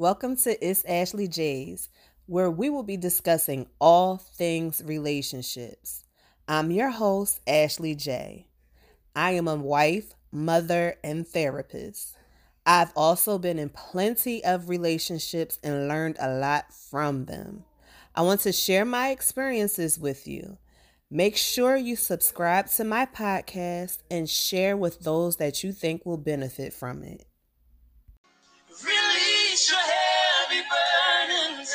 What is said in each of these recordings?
Welcome to It's Ashley J's, where we will be discussing all things relationships. I'm your host, Ashley J. I am a wife, mother, and therapist. I've also been in plenty of relationships and learned a lot from them. I want to share my experiences with you. Make sure you subscribe to my podcast and share with those that you think will benefit from it. Your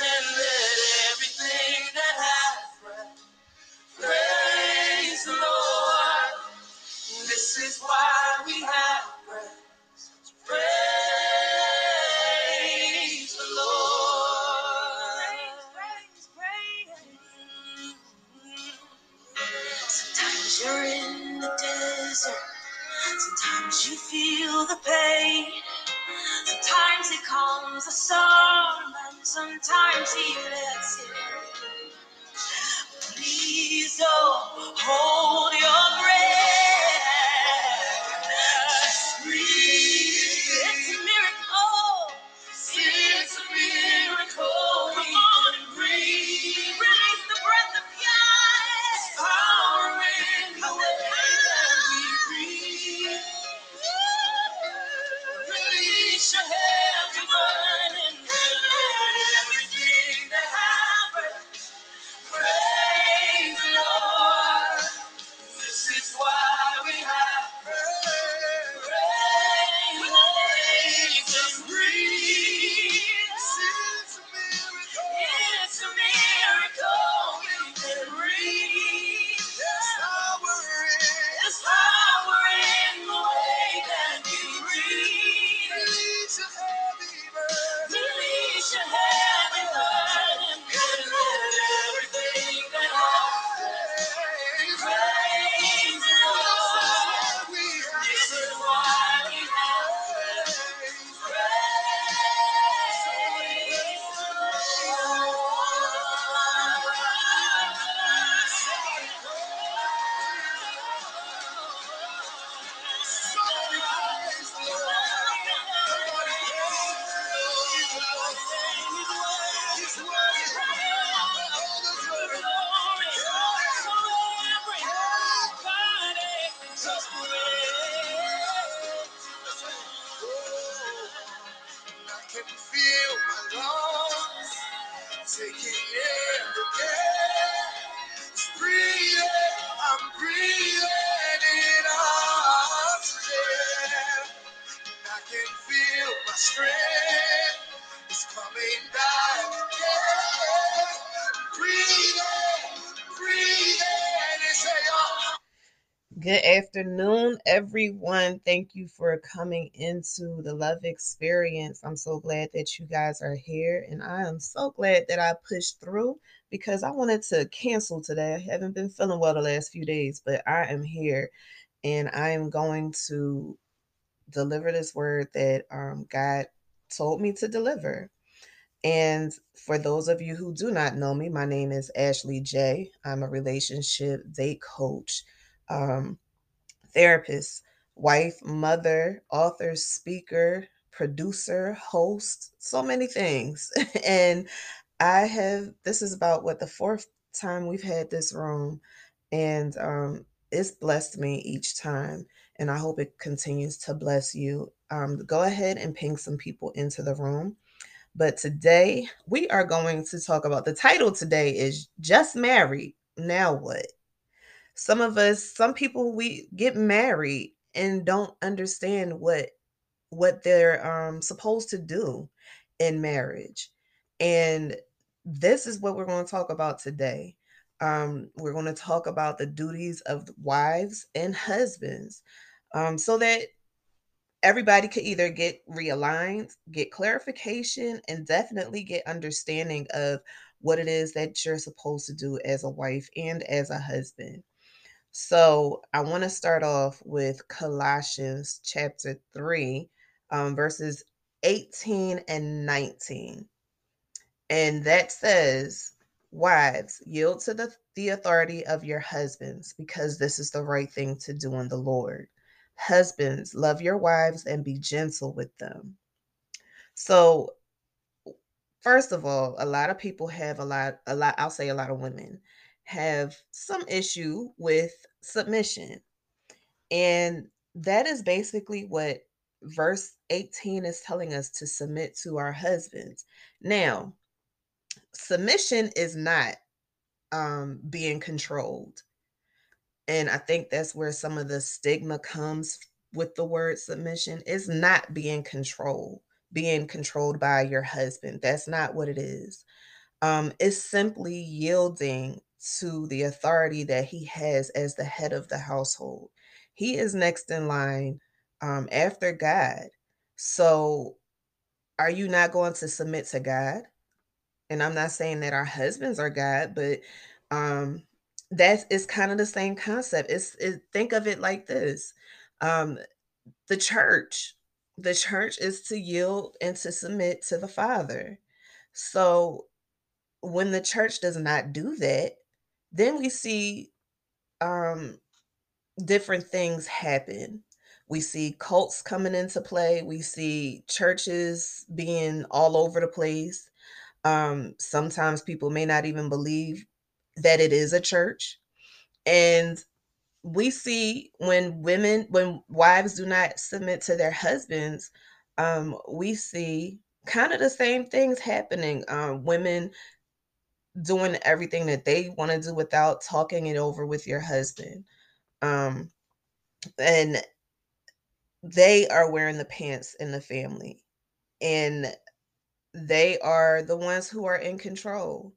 and let everything that praise the Lord. This is why we have breath. Praise the Lord. Sometimes you're in the desert. Sometimes you feel the pain. He calms the storm, and sometimes he lets it. Please don't hold your breath. Everyone. Thank you for coming into the Love Experience. I'm so glad that you guys are here, and I am so glad that I pushed through because I wanted to cancel today. I haven't been feeling well the last few days, but I am here and I am going to deliver this word that um, God told me to deliver. And for those of you who do not know me, my name is Ashley J. I'm a relationship date coach, um, therapist, wife, mother, author, speaker, producer, host, so many things. and I have, this is about what the fourth time we've had this room. And um, it's blessed me each time. And I hope it continues to bless you. Um, go ahead and ping some people into the room. But today we are going to talk about the title today is Just Married. Now what? Some of us, some people we get married and don't understand what what they're um supposed to do in marriage. And this is what we're going to talk about today. Um, we're going to talk about the duties of wives and husbands um, so that everybody could either get realigned, get clarification, and definitely get understanding of what it is that you're supposed to do as a wife and as a husband. So I want to start off with Colossians chapter 3, um, verses 18 and 19. And that says, Wives, yield to the, the authority of your husbands, because this is the right thing to do in the Lord. Husbands, love your wives and be gentle with them. So, first of all, a lot of people have a lot, a lot, I'll say a lot of women have some issue with submission. And that is basically what verse 18 is telling us to submit to our husbands. Now, submission is not um, being controlled. And I think that's where some of the stigma comes with the word submission is not being controlled, being controlled by your husband. That's not what it is. Um, it's simply yielding to the authority that he has as the head of the household. He is next in line um, after God. So, are you not going to submit to God? And I'm not saying that our husbands are God, but um, that is kind of the same concept. It's it, think of it like this: um, the church, the church is to yield and to submit to the Father. So, when the church does not do that, then we see um, different things happen. We see cults coming into play. We see churches being all over the place. Um, sometimes people may not even believe that it is a church. And we see when women, when wives do not submit to their husbands, um, we see kind of the same things happening. Um, women doing everything that they want to do without talking it over with your husband. Um, and they are wearing the pants in the family. And they are the ones who are in control.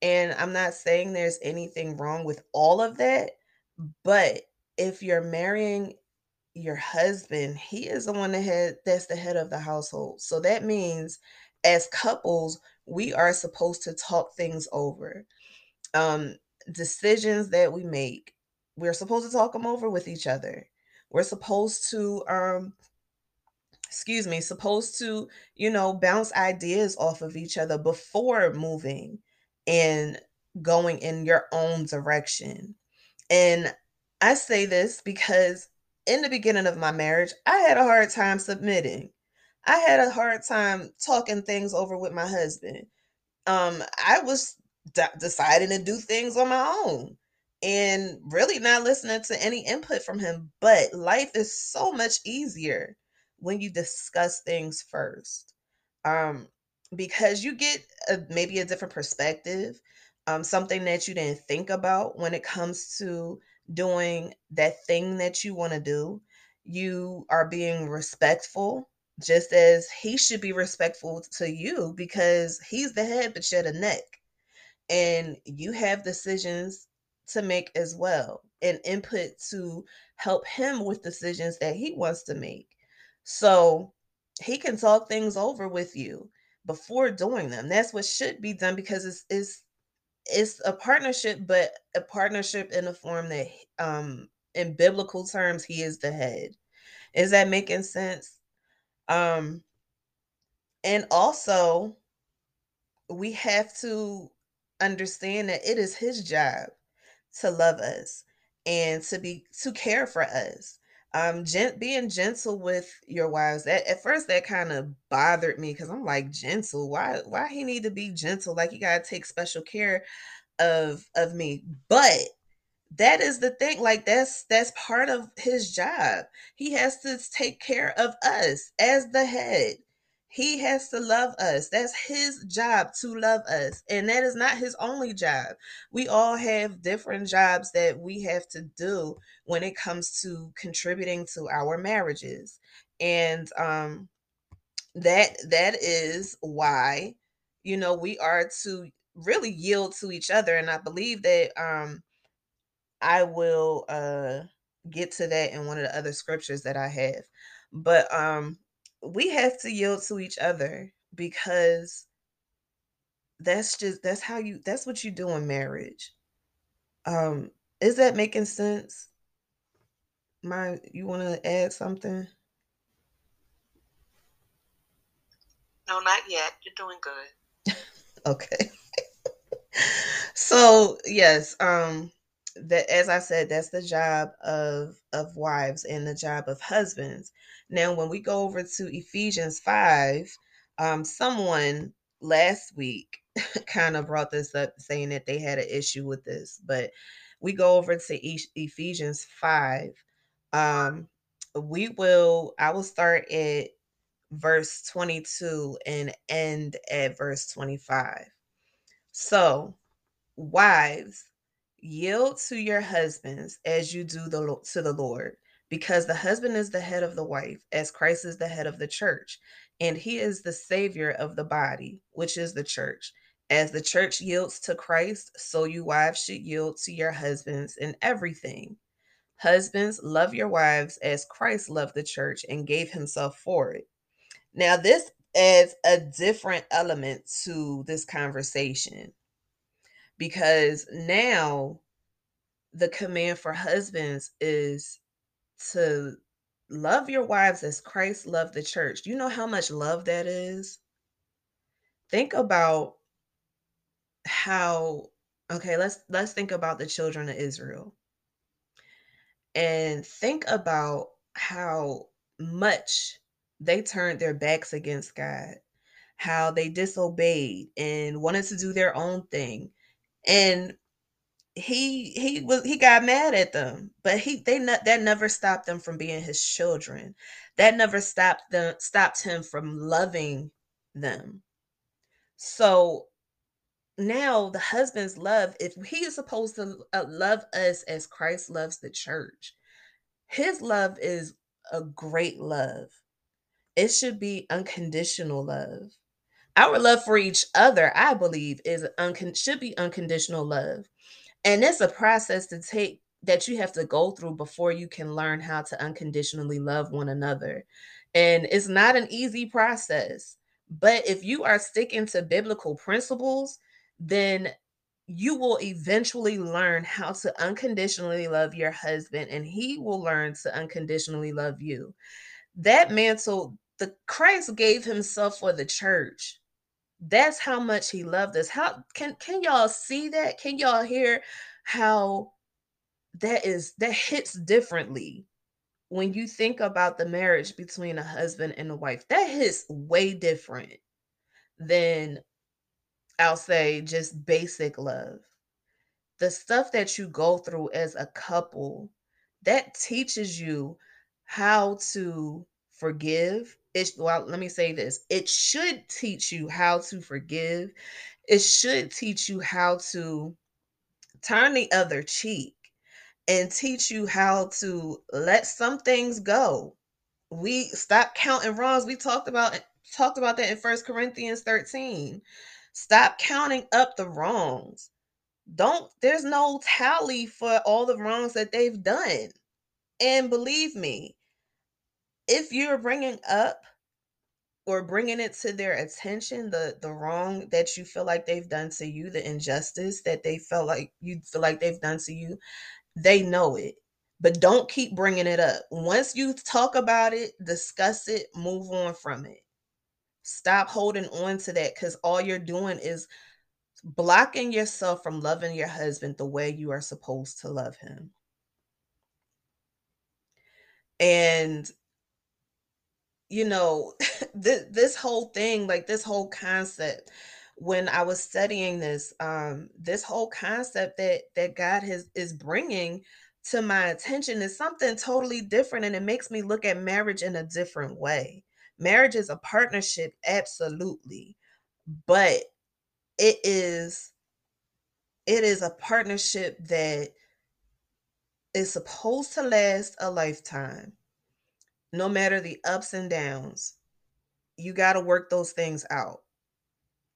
And I'm not saying there's anything wrong with all of that, but if you're marrying your husband, he is the one that had that's the head of the household. So that means as couples, we are supposed to talk things over. Um decisions that we make, we're supposed to talk them over with each other. We're supposed to um excuse me, supposed to, you know, bounce ideas off of each other before moving and going in your own direction. And I say this because in the beginning of my marriage, I had a hard time submitting. I had a hard time talking things over with my husband. Um, I was d- deciding to do things on my own and really not listening to any input from him. But life is so much easier when you discuss things first. Um, because you get a, maybe a different perspective, um, something that you didn't think about when it comes to doing that thing that you want to do. You are being respectful, just as he should be respectful to you because he's the head, but you're the neck. And you have decisions to make as well and input to help him with decisions that he wants to make. So he can talk things over with you before doing them. That's what should be done because it's it's it's a partnership, but a partnership in a form that um in biblical terms he is the head. Is that making sense? Um and also we have to understand that it is his job to love us and to be to care for us. Um gent being gentle with your wives that at first that kind of bothered me because i'm like gentle? Why why he need to be gentle? Like you gotta take special care of of me. But that is the thing like that's that's part of his job. He has to take care of us as the head. He has to love us. That's his job to love us and that is not his only job. We all have different jobs that we have to do when it comes to contributing to our marriages and um that that is why you know we are to really yield to each other and i believe that um I will uh get to that in one of the other scriptures that I have. But um we have to yield to each other because that's just that's how you that's what you do in marriage. Um is that making sense? My you want to add something? No, not yet. You're doing good. okay. so, yes, um that as I said, that's the job of of wives and the job of husbands. Now, when we go over to Ephesians 5, Um, someone last week kind of brought this up saying that they had an issue with this, but we go over to Ephesians 5. Um, we will, I will start at verse 22 and end at verse 25. So, wives, yield to your husbands as you do the, to the Lord, because the husband is the head of the wife, as Christ is the head of the church, and he is the savior of the body, which is the church. As the church yields to Christ, so you wives should yield to your husbands in everything. Husbands, love your wives as Christ loved the church and gave himself for it. Now, this adds a different element to this conversation because now the command for husbands is to love your wives as Christ loved the church. You know how much love that is? Think about how okay, let's let's think about the children of Israel. And think about how much they turned their backs against God, how they disobeyed and wanted to do their own thing. And he he was he got mad at them but he they not that never stopped them from being his children. That never stopped them stopped him from loving them. So now the husband's love if he is supposed to uh, love us as christ loves the church his love is a great love. It should be unconditional love our love for each other i believe is should be unconditional love and it's a process to take that you have to go through before you can learn how to unconditionally love one another. And it's not an easy process. But if you are sticking to biblical principles, then you will eventually learn how to unconditionally love your husband and he will learn to unconditionally love you. That mantle, the Christ gave himself for the church. That's how much he loved us. How can can y'all see that? Can y'all hear how that is that hits differently when you think about the marriage between a husband and a wife? That hits way different than I'll say just basic love. The stuff that you go through as a couple that teaches you how to forgive it well let me say this it should teach you how to forgive. It should teach you how to turn the other cheek and teach you how to let some things go. We stop counting wrongs. We talked about talked about that in first corinthians 13 stop counting up the wrongs. Don't there's no tally for all the wrongs that they've done. And believe me if you're bringing up or bringing it to their attention the the wrong that you feel like they've done to you the injustice that they felt like you feel like they've done to you they know it. But don't keep bringing it up. Once you talk about it discuss it move on from it. Stop holding on to that because all you're doing is blocking yourself from loving your husband the way you are supposed to love him. And you know, this this whole thing, like this whole concept, when I was studying this, um, this whole concept that that God has is bringing to my attention is something totally different, and it makes me look at marriage in a different way. Marriage is a partnership, absolutely, but it is it is a partnership that is supposed to last a lifetime no matter the ups and downs, you got to work those things out.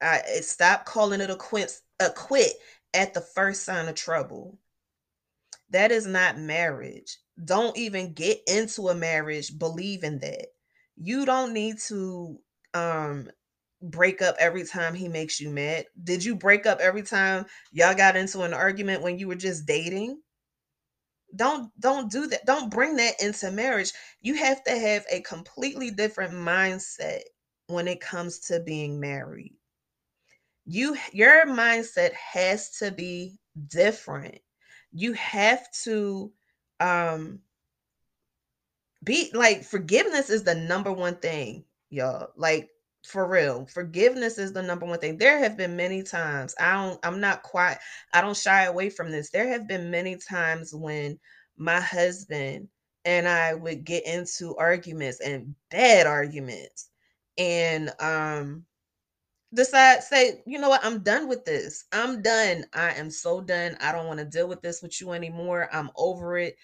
I stop calling it a quit a quit at the first sign of trouble. That is not marriage. Don't even get into a marriage believing that. You don't need to um break up every time he makes you mad. Did you break up every time y'all got into an argument when you were just dating? Don't don't do that. Don't bring that into marriage. You have to have a completely different mindset when it comes to being married. You your mindset has to be different. You have to um be like forgiveness is the number one thing y'all. Like for real forgiveness is the number one thing. There have been many times i don't i'm not quite i don't shy away from this. There have been many times when my husband and i would get into arguments and bad arguments and um decide say you know what? I'm done with this. I'm done. I am so done. I don't want to deal with this with you anymore. I'm over it.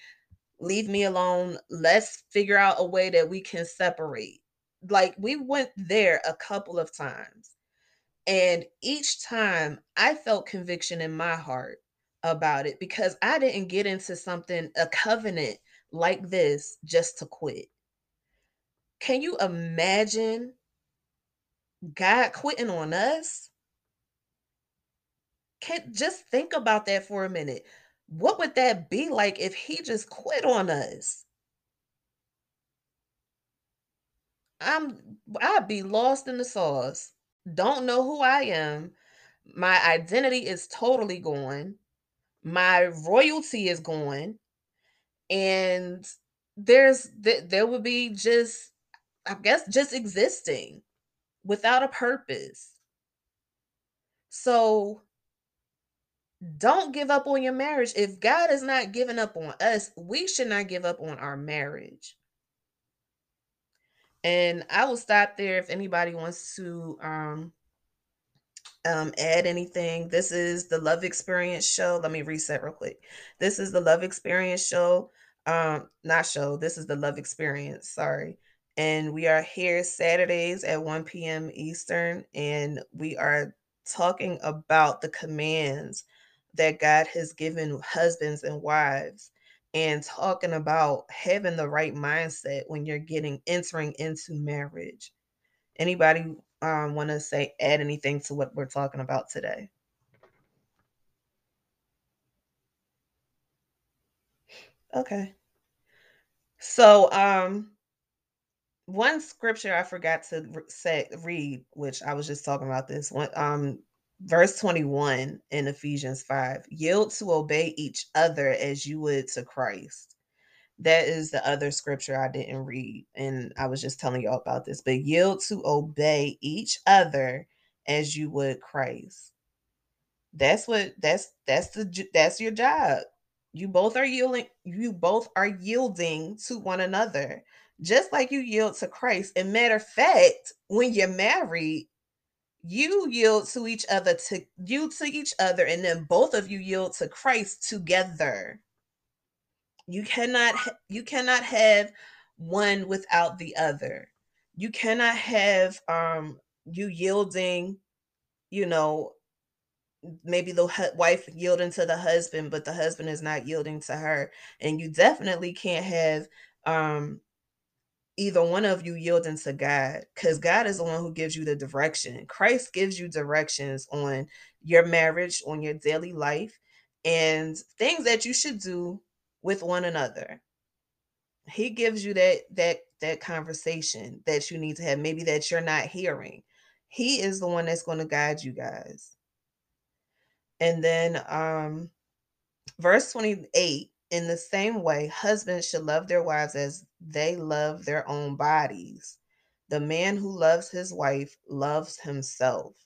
Leave me alone. Let's figure out a way that we can separate like we went there a couple of times and each time i felt conviction in my heart about it because i didn't get into something a covenant like this just to quit. Can you imagine god quitting on us? Can't just think about that for a minute. What would that be like if he just quit on us I'm I'd be lost in the sauce. Don't know who I am. My identity is totally gone. My royalty is gone. And there's th- there would be just I guess just existing without a purpose. So don't give up on your marriage. If God is not giving up on us, we should not give up on our marriage. And I will stop there if anybody wants to um, um, add anything. This is the Love Experience Show. Let me reset real quick. This is the Love Experience Show. Um, not show. This is the Love Experience. Sorry. And we are here Saturdays at 1 p.m. Eastern, and we are talking about the commands that God has given husbands and wives and talking about having the right mindset when you're getting entering into marriage. Anybody um, want to say add anything to what we're talking about today? Okay. So, um, one scripture I forgot to say read, which I was just talking about this one, um, verse 21 in Ephesians 5 yield to obey each other as you would to Christ. That is the other scripture I didn't read. And I was just telling y'all about this. But yield to obey each other as you would Christ. That's what that's that's the that's your job. You both are yielding you both are yielding to one another. Just like you yield to Christ. And matter of fact, when you're married, you yield to each other to you to each other and then both of you yield to Christ together. You cannot you cannot have one without the other. You cannot have um you yielding you know maybe the hu- wife yielding to the husband but the husband is not yielding to her. And you definitely can't have um either one of you yielding to God because God is the one who gives you the direction. Christ gives you directions on your marriage, on your daily life, and things that you should do with one another. He gives you that that that conversation that you need to have, maybe that you're not hearing. He is the one that's going to guide you guys. And then um verse 28 in the same way, husbands should love their wives as they love their own bodies. The man who loves his wife loves himself.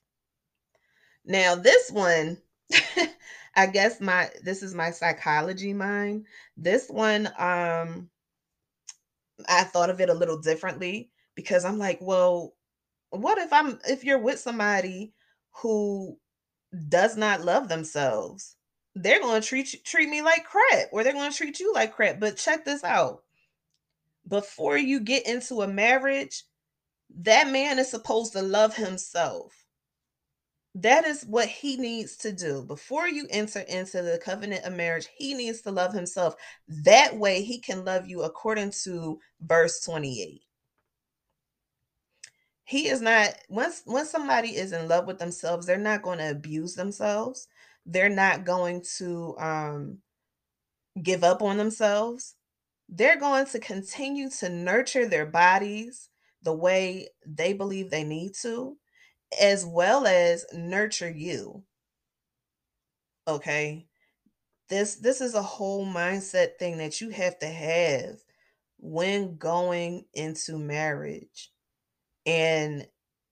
Now, this one, I guess my this is my psychology mind. This one, um, I thought of it a little differently because I'm like, well, what if I'm if you're with somebody who does not love themselves? They're going to treat treat me like crap, or they're going to treat you like crap. But check this out: before you get into a marriage, that man is supposed to love himself. That is what he needs to do. Before you enter into the covenant of marriage, he needs to love himself. That way, he can love you according to verse 28. He is not once once somebody is in love with themselves, they're not going to abuse themselves. They're not going to um give up on themselves. They're going to continue to nurture their bodies the way they believe they need to as well as nurture you. Okay? This this is a whole mindset thing that you have to have when going into marriage. And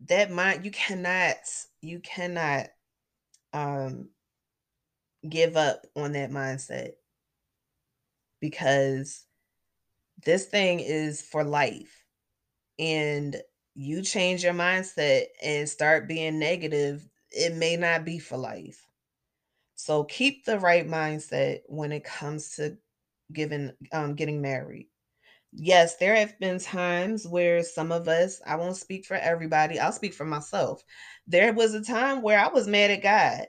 that mind you cannot you cannot um give up on that mindset because this thing is for life and you change your mindset and start being negative it may not be for life. So keep the right mindset when it comes to giving um getting married. Yes, there have been times where some of us, I won't speak for everybody, I'll speak for myself. There was a time where I was mad at God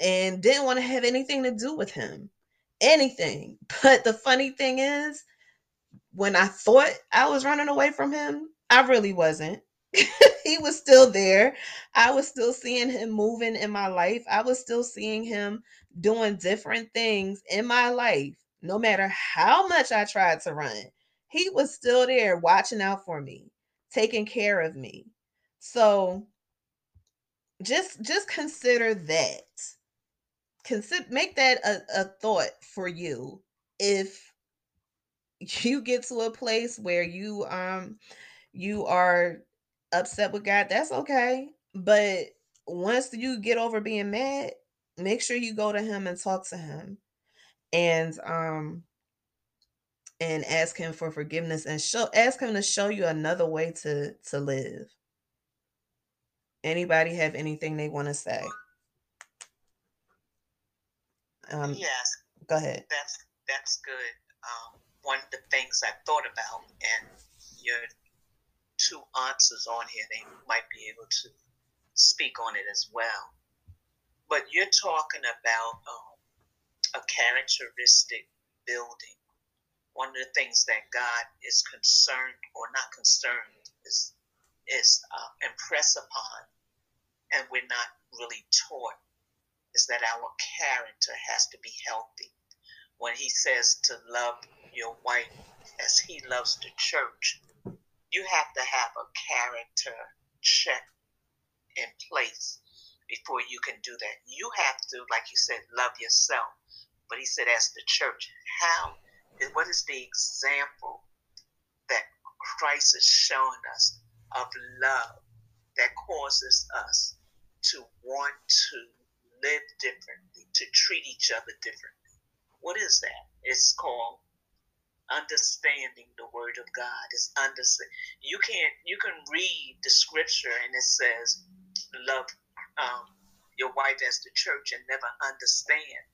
and didn't want to have anything to do with him. Anything. But the funny thing is, when I thought I was running away from him, I really wasn't. he was still there. I was still seeing him moving in my life. I was still seeing him doing different things in my life, no matter how much I tried to run he was still there watching out for me, taking care of me. So just just consider that. Consider make that a, a thought for you. If you get to a place where you um you are upset with God, that's okay. But once you get over being mad, make sure you go to him and talk to him. And um and ask him for forgiveness and show ask him to show you another way to to live. Anybody have anything they want to say? Um, yes. Go ahead. That's that's good. Um, one of the things I thought about, and your two answers on here, they might be able to speak on it as well. But you're talking about um, a characteristic building one of the things that God is concerned or not concerned is is uh, impressed upon, and we're not really taught, is that our character has to be healthy. When He says to love your wife as He loves the church, you have to have a character check in place before you can do that. You have to, like you said, love yourself. But he said, as the church, how what is the example that Christ is showing us of love that causes us to want to live differently, to treat each other differently? What is that? It's called understanding the word of God. It's understand. You can't. You can read the scripture and it says, "Love um, your wife as the church," and never understand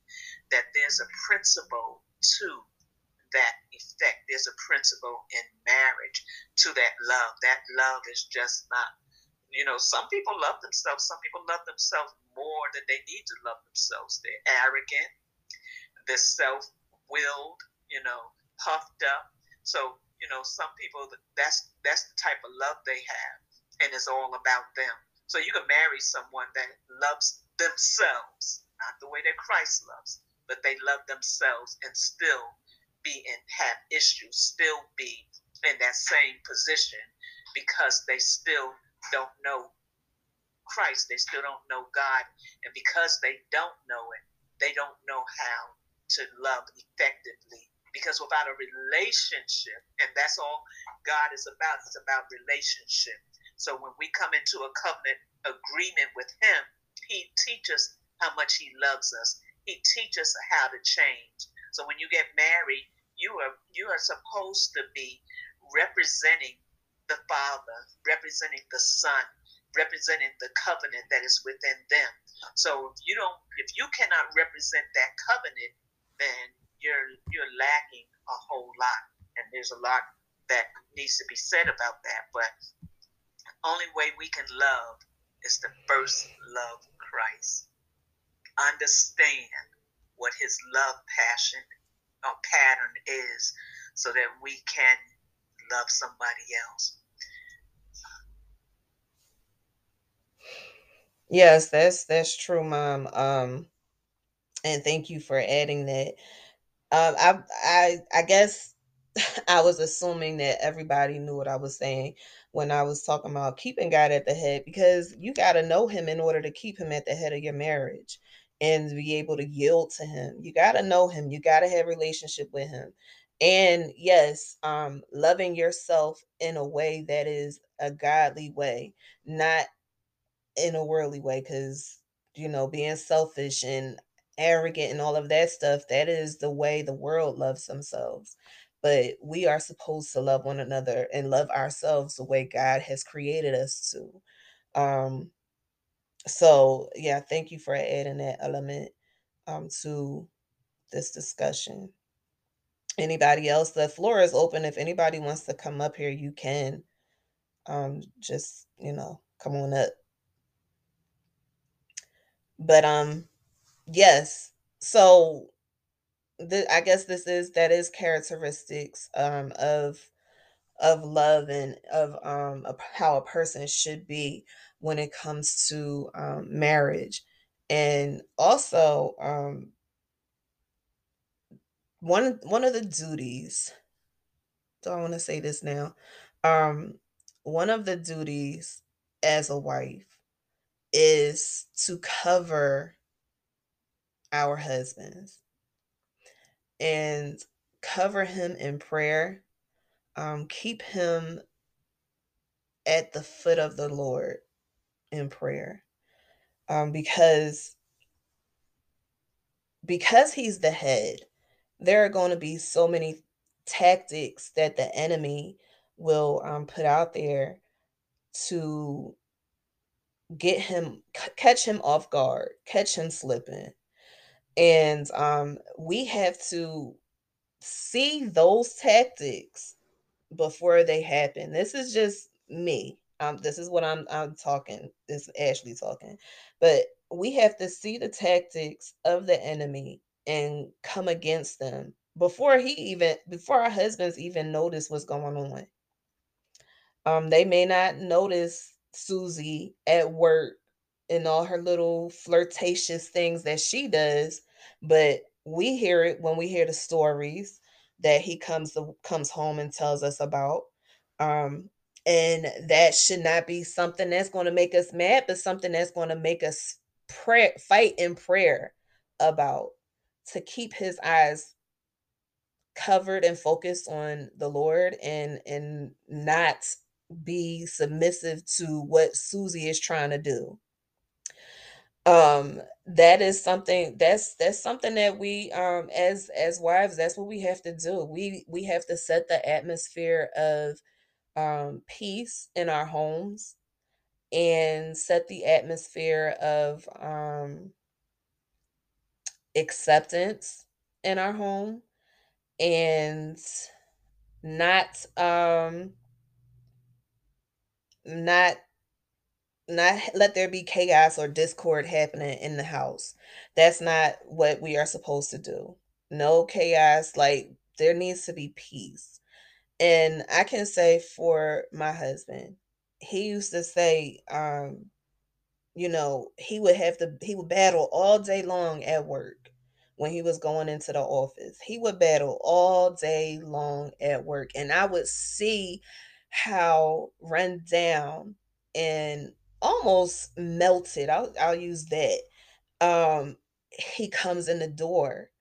that there's a principle to that effect. There's a principle in marriage to that love. That love is just not, you know, some people love themselves. Some people love themselves more than they need to love themselves. They're arrogant, they're self willed, you know, puffed up. So, you know, some people, that's, that's the type of love they have, and it's all about them. So you can marry someone that loves themselves, not the way that Christ loves, but they love themselves and still be and have issues, still be in that same position because they still don't know Christ. They still don't know God. And because they don't know it, they don't know how to love effectively. Because without a relationship, and that's all God is about, it's about relationship. So when we come into a covenant agreement with Him, He teaches how much He loves us. He teaches how to change. So when you get married, you are you are supposed to be representing the Father, representing the Son, representing the covenant that is within them. So if you don't if you cannot represent that covenant, then you're you're lacking a whole lot. And there's a lot that needs to be said about that. But only way we can love is to first love Christ. Understand what his love passion or pattern is so that we can love somebody else. Yes, that's that's true, mom. Um and thank you for adding that. Um I I I guess I was assuming that everybody knew what I was saying when I was talking about keeping God at the head because you got to know him in order to keep him at the head of your marriage and be able to yield to him. You got to know him. You got to have relationship with him. and yes um loving yourself in a way that is a godly way not in a worldly way because you know being selfish and arrogant and all of that stuff that is the way the world loves themselves. But we are supposed to love one another and love ourselves the way god has created us to. Um so yeah thank you for adding that element um to this discussion. Anybody else? The floor is open. If anybody wants to come up here you can um just you know come on up but um yes so the, i guess this is that is characteristics um of of love and of um of how a person should be when it comes to um marriage and also um one one of the duties do I want to say this now? Um, one of the duties as a wife is to cover our husbands and cover him in prayer. Um, keep him at the foot of the Lord in prayer. Um, because because he's the head, there are going to be so many tactics that the enemy will um, put out there to get him catch him off guard catch him slipping. And um we have to see those tactics before they happen. This is just me. Um this is what i'm i'm talking this is ashley talking. But we have to see the tactics of the enemy and come against them before he even before our husbands even notice what's going on. Um, they may not notice Susie at work and all her little flirtatious things that she does, but we hear it when we hear the stories that he comes to, comes home and tells us about. Um, and that should not be something that's going to make us mad, but something that's going to make us pray, fight in prayer about to keep his eyes covered and focused on the Lord and and not be submissive to what Susie is trying to do. Um that is something that's that's something that we um as as wives that's what we have to do. We we have to set the atmosphere of um peace in our homes and set the atmosphere of um acceptance in our home and not um not not let there be chaos or discord happening in the house. That's not what we are supposed to do. No chaos, like there needs to be peace. And I can say for my husband, he used to say um you know, he would have to he would battle all day long at work when he was going into the office. He would battle all day long at work and I would see how run down and almost melted. I'll I'll use that. Um he comes in the door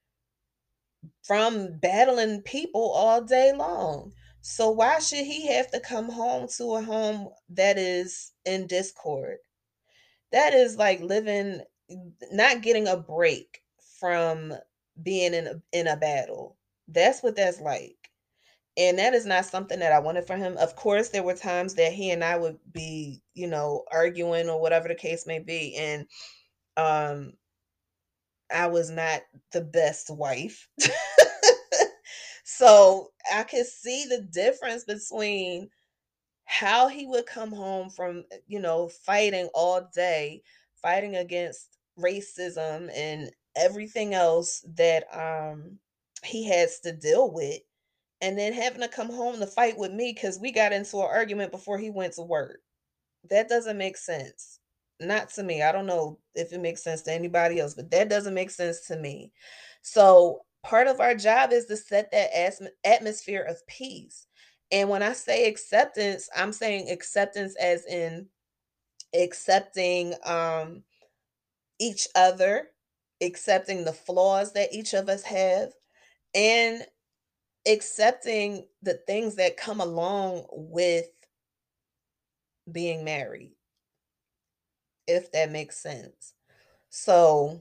from battling people all day long. So why should he have to come home to a home that is in discord? That is like living not getting a break from being in a in a battle. That's what that's like. And that is not something that I wanted for him. Of course, there were times that he and I would be, you know, arguing or whatever the case may be. And um I was not the best wife. so I could see the difference between how he would come home from, uh, you know, fighting all day, fighting against racism and everything else that um he has to deal with, and then having to come home to fight with me because we got into an argument before he went to work. That doesn't make sense. Not to me. I don't know if it makes sense to anybody else, but that doesn't make sense to me. So, part of our job is to set that atmosphere of peace. And when I say acceptance, I'm saying acceptance as in accepting um each other, accepting the flaws that each of us have, and accepting the things that come along with being married if that makes sense. So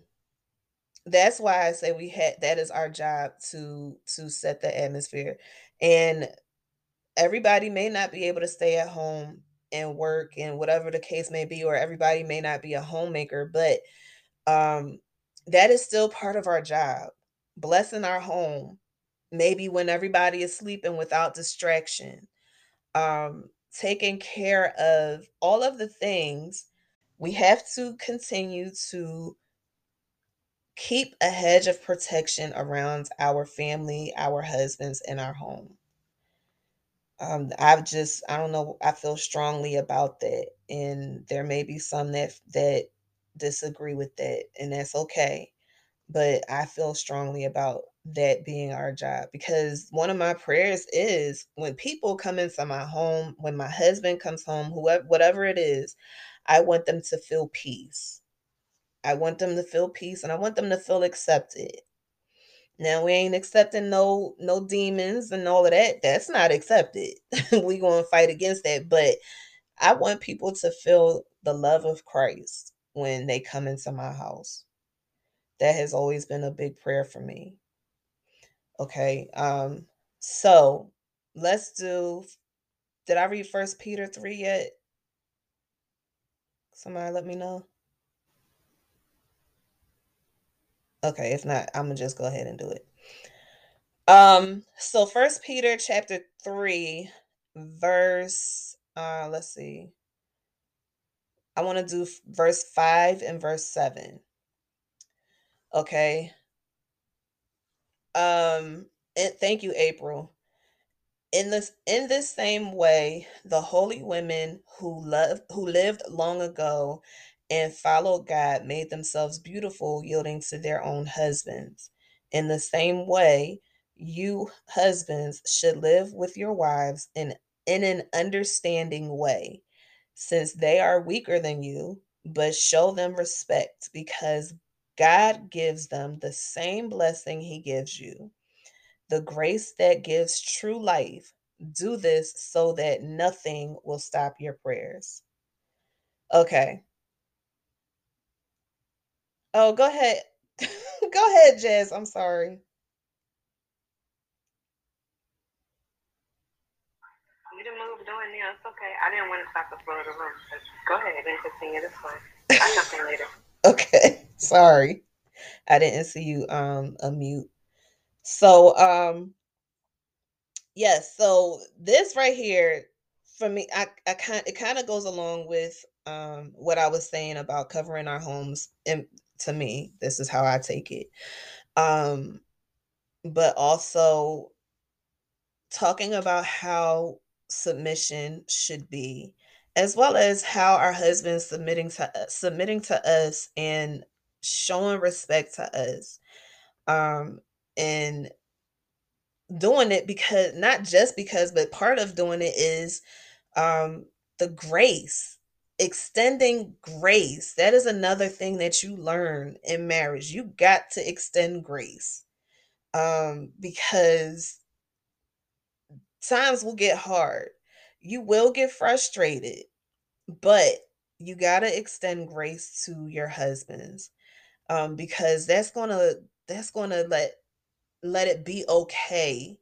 that's why i say we had that is our job to to set the atmosphere. And everybody may not be able to stay at home and work and whatever the case may be or everybody may not be a homemaker but um that is still part of our job. Blessing our home maybe when everybody is sleeping without distraction um taking care of all of the things we have to continue to keep a hedge of protection around our family, our husbands, and our home. Um, I've just, I don't know, I feel strongly about that. And there may be some that that disagree with that, and that's okay. But I feel strongly about that being our job because one of my prayers is when people come into my home, when my husband comes home, whoever whatever it is, I want them to feel peace. I want them to feel peace and I want them to feel accepted. Now we ain't accepting no no demons and all of that. That's not accepted. we going to fight against that, but I want people to feel the love of Christ when they come into my house. That has always been a big prayer for me. Okay. Um so let's do did I read first Peter 3 yet? Somebody let me know. Okay, if not, I'm gonna just go ahead and do it. Um, so first Peter chapter 3, verse uh let's see. I want to do verse 5 and verse 7. Okay. Um, and thank you, April. In this in this same way, the holy women who loved who lived long ago and followed God made themselves beautiful, yielding to their own husbands. In the same way, you husbands should live with your wives in in an understanding way, since they are weaker than you, but show them respect because God gives them the same blessing he gives you the grace that gives true life. Do this so that nothing will stop your prayers. Okay. Oh, go ahead. go ahead, Jess. I'm sorry. You didn't move doing it. It's okay. I didn't want to stop the flow of the room. Go ahead and continue. This one. I'll in later. okay. Sorry. I didn't see you um unmute. So um yes, so this right here for me I I kind it kind of goes along with um what I was saying about covering our homes and to me this is how I take it. Um but also talking about how submission should be as well as how our husbands submitting to submitting to us and showing respect to us um and doing it because not just because but part of doing it is um the grace extending grace. That is another thing that you learn in marriage. You got to extend grace um because times will get hard. You will get frustrated but you got to extend grace to your husbands um because that's to that's to let let it be okay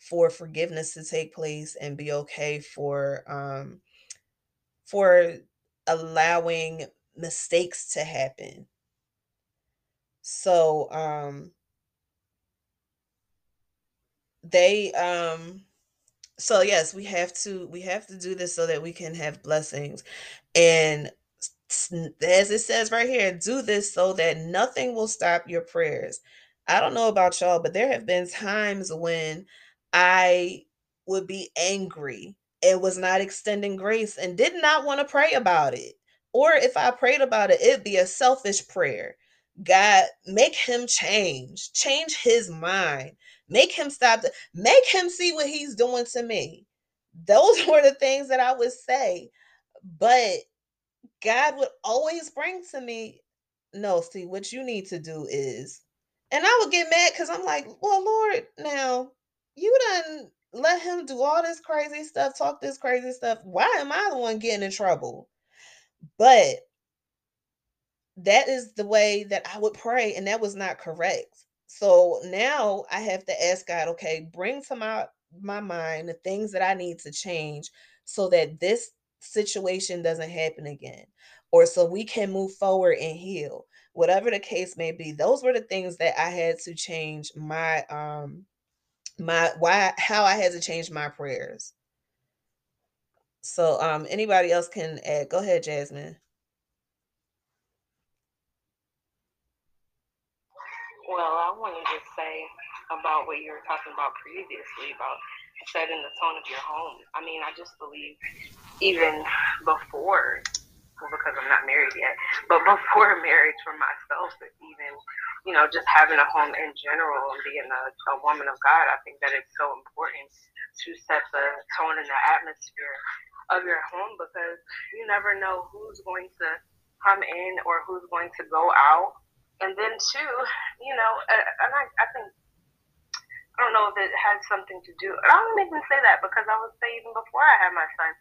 for forgiveness to take place and be okay for um for allowing mistakes to happen. So um they um so yes we have to we have to do this so that we can have blessings. And as it says right here do this so that nothing will stop your prayers I don't know about y'all, but there have been times when I would be angry and was not extending grace and did not want to pray about it. Or if I prayed about it, it'd be a selfish prayer. God, make him change, change his mind, make him stop, to, make him see what he's doing to me. Those were the things that I would say. But God would always bring to me, no, see, what you need to do is and I would get mad because I'm like, well, Lord, now you done let him do all this crazy stuff, talk this crazy stuff. Why am I the one getting in trouble? But that is the way that I would pray, and that was not correct. So now I have to ask God, okay, bring to my my mind the things that I need to change so that this situation doesn't happen again, or so we can move forward and heal. Whatever the case may be, those were the things that I had to change my um my why how I had to change my prayers. So um anybody else can add. Go ahead, Jasmine. Well, I wanted to just say about what you were talking about previously about setting the tone of your home. I mean, I just believe even before, well, because I'm not married yet, but before marriage for myself, even, you know, just having a home in general and being a, a woman of God, I think that it's so important to set the tone and the atmosphere of your home because you never know who's going to come in or who's going to go out and then too, you know, and I, I think I don't know if it had something to do. I don't even say that because I would say even before I had my son,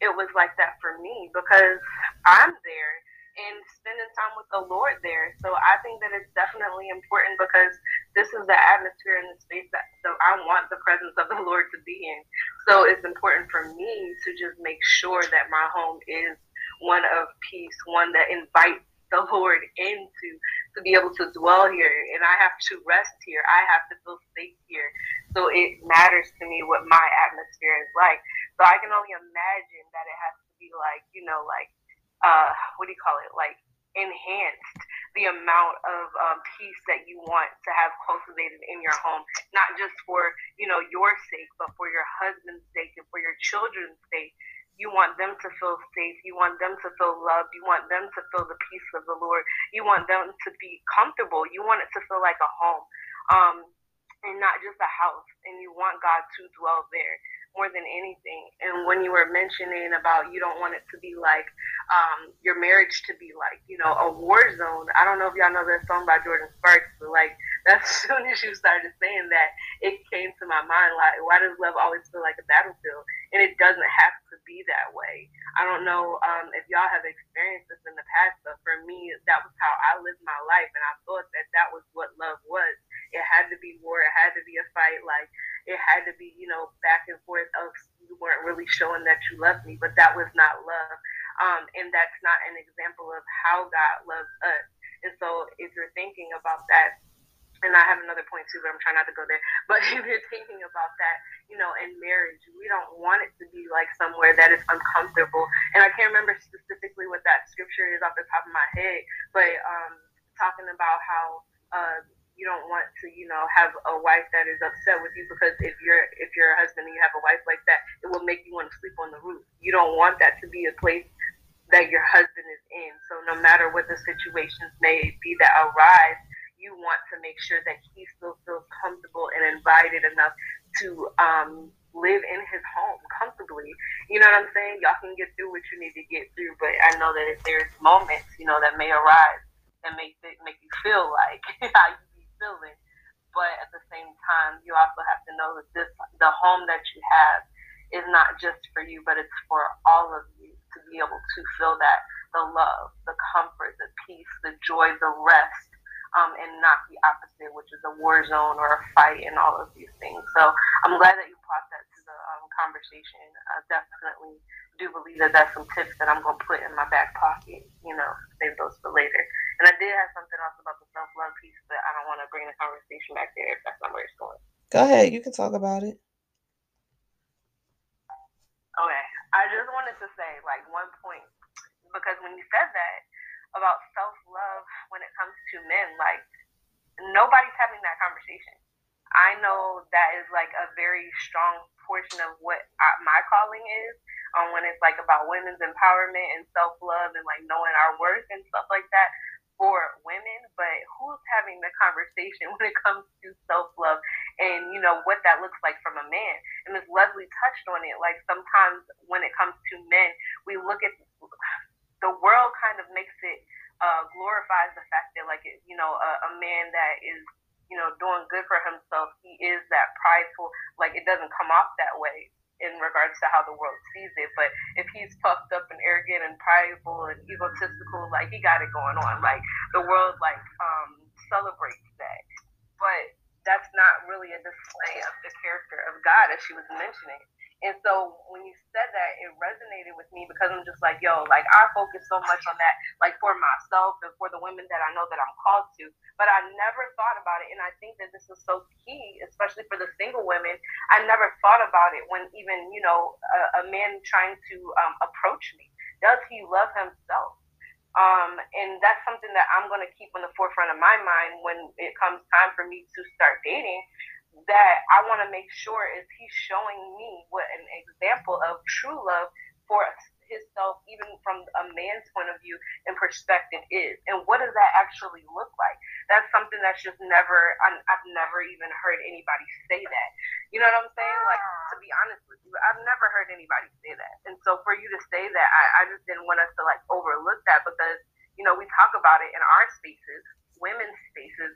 it was like that for me because I'm there and spending time with the Lord there. So I think that it's definitely important because this is the atmosphere and the space that so I want the presence of the Lord to be in. So it's important for me to just make sure that my home is one of peace, one that invites the Lord into to be able to dwell here and I have to rest here. I have to feel safe here. So it matters to me what my atmosphere is like. So I can only imagine that it has to be like, you know, like uh what do you call it? Like enhanced the amount of um, peace that you want to have cultivated in your home, not just for you know your sake, but for your husband's sake and for your children's sake you want them to feel safe. You want them to feel loved. You want them to feel the peace of the Lord. You want them to be comfortable. You want it to feel like a home um, and not just a house. And you want God to dwell there more than anything. And when you were mentioning about you don't want it to be like um, your marriage to be like, you know, a war zone. I don't know if y'all know that song by Jordin Sparks, but like as soon as you started saying that, it came to my mind like, why does love always feel like a battlefield? And it doesn't have to be that way. I don't know um, if y'all have experienced this in the past, but for me, that was how I lived my life, and I thought that that was what love was. It had to be war. It had to be a fight. Like it had to be, you know, back and forth. Of you weren't really showing that you loved me, but that was not love. Um, and that's not an example of how God loves us. And so, if you're thinking about that and I have another point too, but I'm trying not to go there. But if you're thinking about that, you know, in marriage, we don't want it to be like somewhere that is uncomfortable. And I can't remember specifically what that scripture is off the top of my head, but um, talking about how uh, you don't want to, you know, have a wife that is upset with you because if you're if you're a husband and you have a wife like that, it will make you want to sleep on the roof. You don't want that to be a place that your husband is in. So no matter what the situations may be that arise you want to make sure that he still feels comfortable and invited enough to um, live in his home comfortably. You know what I'm saying? Y'all can get through what you need to get through, but I know that if there's moments, you know, that may arise that make make you feel like how you feeling. But at the same time, you also have to know that this the home that you have is not just for you, but it's for all of you to be able to feel that the love, the comfort, the peace, the joy, the rest um, and not the opposite, which is a war zone or a fight and all of these things. So I'm glad that you brought that the um, conversation. I definitely do believe that that's some tips that I'm going to put in my back pocket, you know, save those for later. And I did have something else about the self love piece, but I don't want to bring the conversation back there if that's not where it's going. Go ahead, you can talk about it. Okay, I just wanted to say, like, one point, because when you said that, about self love when it comes to men. Like nobody's having that conversation. I know that is like a very strong portion of what I, my calling is. Um, when it's like about women's empowerment and self love and like knowing our worth and stuff like that for women, but who's having the conversation when it comes to self love and you know what that looks like from a man? And Miss Leslie touched on it. Like sometimes when it comes to men, we look at the world kind of makes it uh, glorifies the fact that like you know a, a man that is you know, doing good for himself, he is that prideful. Like it doesn't come off that way in regards to how the world sees it. But if he's puffed up and arrogant and prideful and egotistical, like he got it going on. Like the world like um celebrates that. But that's not really a display of the character of God as she was mentioning. And so when you said that, it resonated with me because I'm just like, yo, like I focus so much on that, like for myself and for the women that I know that I'm called to. But I never thought about it. And I think that this is so key, especially for the single women. I never thought about it when even, you know, a, a man trying to um, approach me. Does he love himself? Um, and that's something that I'm going to keep on the forefront of my mind when it comes time for me to start dating that I want to make sure is he's showing me what an example of true love for himself, even from a man's point of view and perspective, is. And what does that actually look like? That's something that's just never, I've never even heard anybody say that. You know what I'm saying? Like, to be honest with you, I've never heard anybody say that. And so for you to say that, I, I just didn't want us to like overlook that because, you know, we talk about it in our spaces women's spaces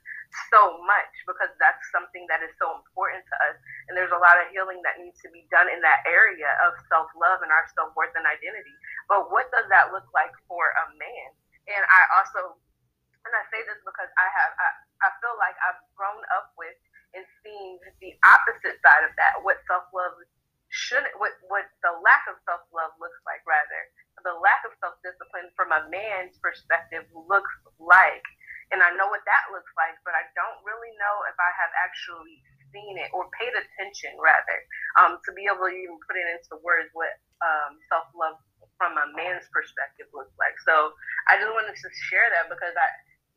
so much because that's something that is so important to us. And there's a lot of healing that needs to be done in that area of self love and our self worth and identity. But what does that look like for a man? And I also, and I say this because I have, I, I feel like I've grown up with and seen the opposite side of that, what self love should, what, what the lack of self love looks like, rather. The lack of self discipline from a man's perspective looks like and I know what that looks like, but I don't really know if I have actually seen it or paid attention, rather, um, to be able to even put it into words what um, self love from a man's perspective looks like. So I just wanted to share that because I,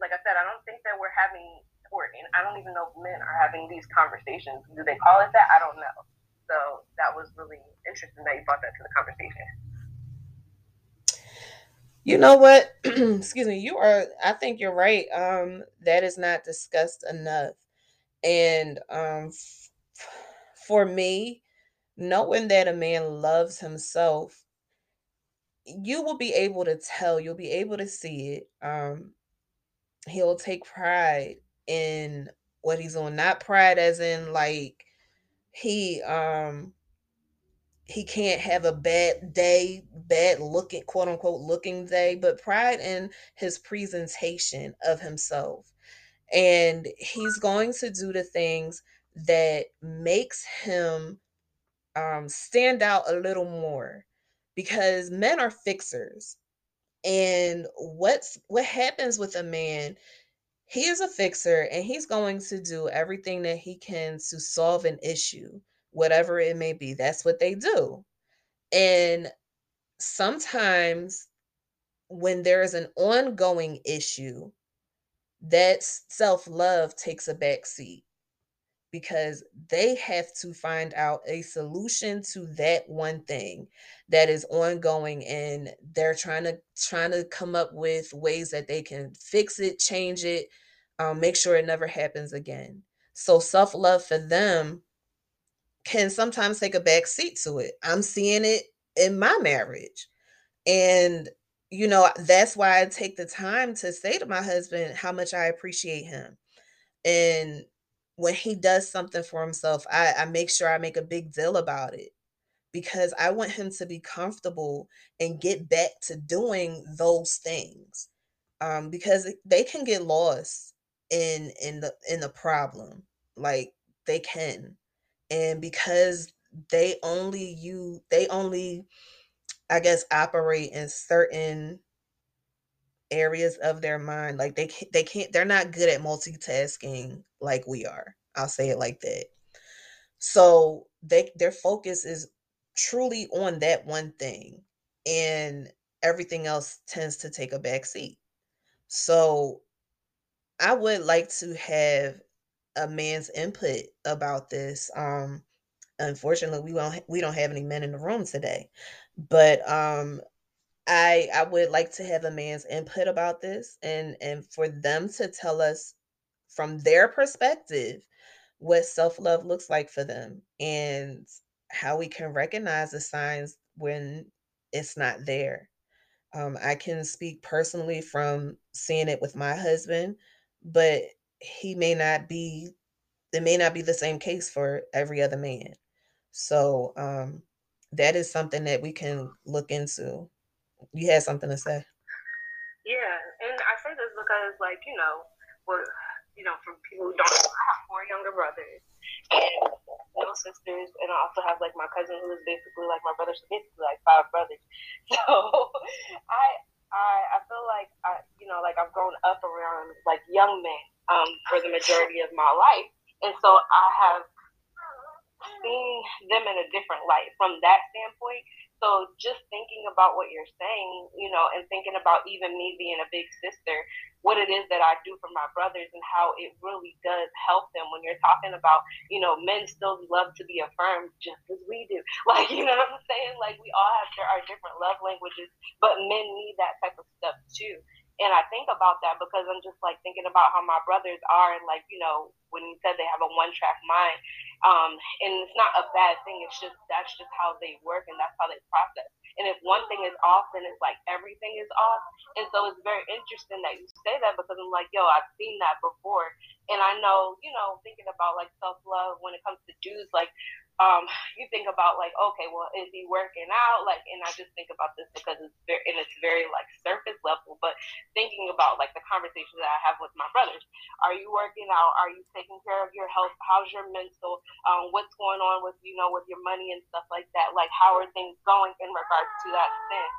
like I said, I don't think that we're having, or and I don't even know if men are having these conversations. Do they call it that? I don't know. So that was really interesting that you brought that to the conversation. You know what? Excuse me. You are. I think you're right. Um, that is not discussed enough, and um, f- for me, knowing that a man loves himself, you will be able to tell. You'll be able to see it. Um, he'll take pride in what he's on. Not pride as in like he um he can't have a bad day, bad looking, quote unquote, looking day, but pride in his presentation of himself. And he's going to do the things that makes him um, stand out a little more because men are fixers. And what's what happens with a man he is a fixer and he's going to do everything that he can to solve an issue whatever it may be. That's what they do. And sometimes when there is an ongoing issue, that self love takes a back seat because they have to find out a solution to that one thing that is ongoing and they're trying to trying to come up with ways that they can fix it change it um, make sure it never happens again so self-love for them can sometimes take a back seat to it. I'm seeing it in my marriage. And, you know, that's why I take the time to say to my husband how much I appreciate him. And when he does something for himself, I, I make sure I make a big deal about it because I want him to be comfortable and get back to doing those things. Um, because they can get lost in in the in the problem. Like they can and because they only you they only i guess operate in certain areas of their mind like they can't, they can't they're not good at multitasking like we are i'll say it like that. So they their focus is truly on that one thing and everything else tends to take a back seat. So i would like to have a man's input about this. Um, unfortunately, we won't we don't have any men in the room today, but um, I I would like to have a man's input about this and and for them to tell us from their perspective what self-love looks like for them and how we can recognize the signs when it's not there. Um, I can speak personally from seeing it with my husband, but he may not be it may not be the same case for every other man. So um that is something that we can look into. You had something to say. Yeah, and I say this because like, you know, well you know, for people who don't have four younger brothers and no sisters, and I also have like my cousin who is basically like my brother, so basically like five brothers. So I I I feel like I you know like I've grown up around like young men um for the majority of my life, and so I have seen them in a different light from that standpoint. So just thinking about what you're saying, you know, and thinking about even me being a big sister, what it is that I do for my brothers and how it really does help them when you're talking about, you know, men still love to be affirmed just as we do. Like, you know what I'm saying? Like we all have our different love languages, but men need that type of stuff too. And I think about that because I'm just like thinking about how my brothers are, and like you know, when you said they have a one track mind, um, and it's not a bad thing. It's just that's just how they work, and that's how they process. And if one thing is off, then it's like everything is off. And so it's very interesting that you say that because I'm like, yo, I've seen that before, and I know, you know, thinking about like self love when it comes to dudes, like um, you think about like, okay, well, is he working out? Like, and I just think about this because it's very, and it's very like surface level, but thinking about like the conversations that I have with my brothers. Are you working out? Are you taking care of your health? How's your mental? Um, what's going on with, you know, with your money and stuff like that? Like, how are things going in regards to that thing?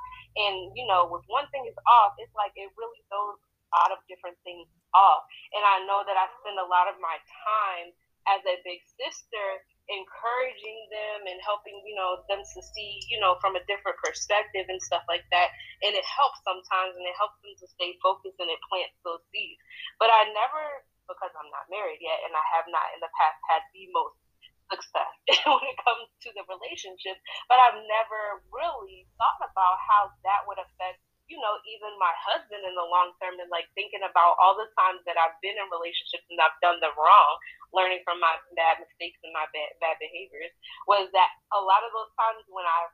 And, you know, with one thing is off, it's like it really throws a lot of different things off. And I know that I spend a lot of my time as a big sister encouraging them and helping you know them to see you know from a different perspective and stuff like that. And it helps sometimes and it helps them to stay focused and it plants those seeds. But i never because i'm not married yet and i have not in the past had the most success when it comes to the relationship but i've never really thought about how that would affect you know, even my husband in the long term and like thinking about all the times that I've been in relationships and I've done them wrong, learning from my bad mistakes and my bad, bad behaviors, was that a lot of those times when I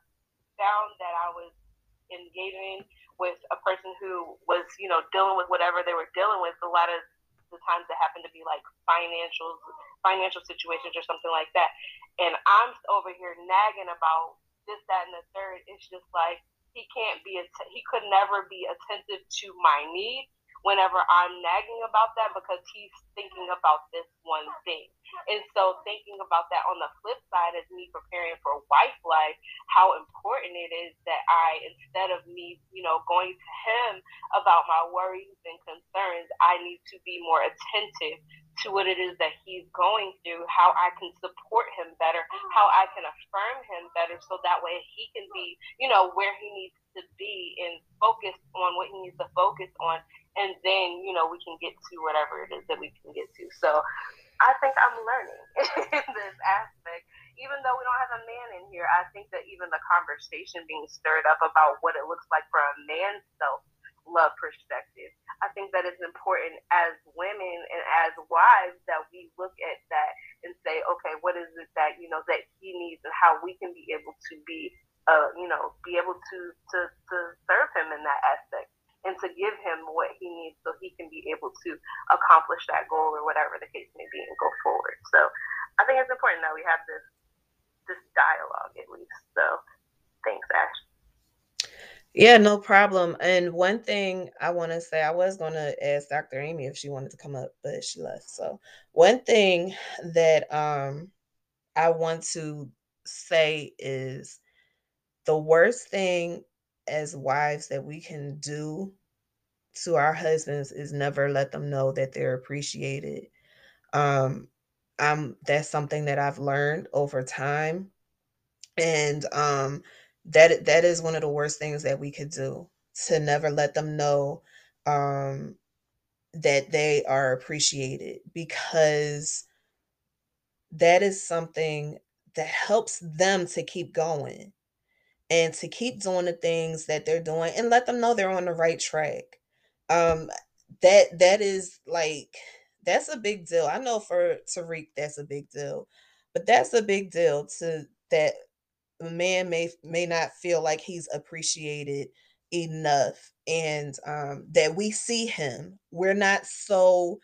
found that I was engaging with a person who was, you know, dealing with whatever they were dealing with, a lot of the times it happened to be like financial financial situations or something like that. And I'm over here nagging about this, that, and the third. It's just like he can't be att- he could never be attentive to my needs whenever I'm nagging about that because he's thinking about this one thing. And so thinking about that on the flip side is me preparing for wife life, how important it is that I instead of me, you know, going to him about my worries and concerns, I need to be more attentive to what it is that he's going through, how I can support him better, how I can affirm him better, so that way he can be, you know, where he needs to be and focus on what he needs to focus on. And then, you know, we can get to whatever it is that we can get to. So I think I'm learning in this aspect. Even though we don't have a man in here, I think that even the conversation being stirred up about what it looks like for a man's self love perspective. I think that it's important as women and as wives that we look at that and say, okay, what is it that you know that he needs and how we can be able to be, uh, you know, be able to to to serve him in that aspect and to give him what he needs so he can be able to accomplish that goal or whatever the case may be and go forward. So I think it's important that we have this this dialogue at least. So thanks, Ash. Yeah, no problem. And one thing I want to say, I was going to ask Dr. Amy if she wanted to come up, but she left. So, one thing that um I want to say is the worst thing as wives that we can do to our husbands is never let them know that they're appreciated. Um I'm that's something that I've learned over time. And um that that is one of the worst things that we could do to never let them know um, that they are appreciated because that is something that helps them to keep going and to keep doing the things that they're doing and let them know they're on the right track. Um that that is like that's a big deal. I know for tariq that's a big deal but that's a big deal to that a man may may not feel like he's appreciated enough and um, that we see him we're not so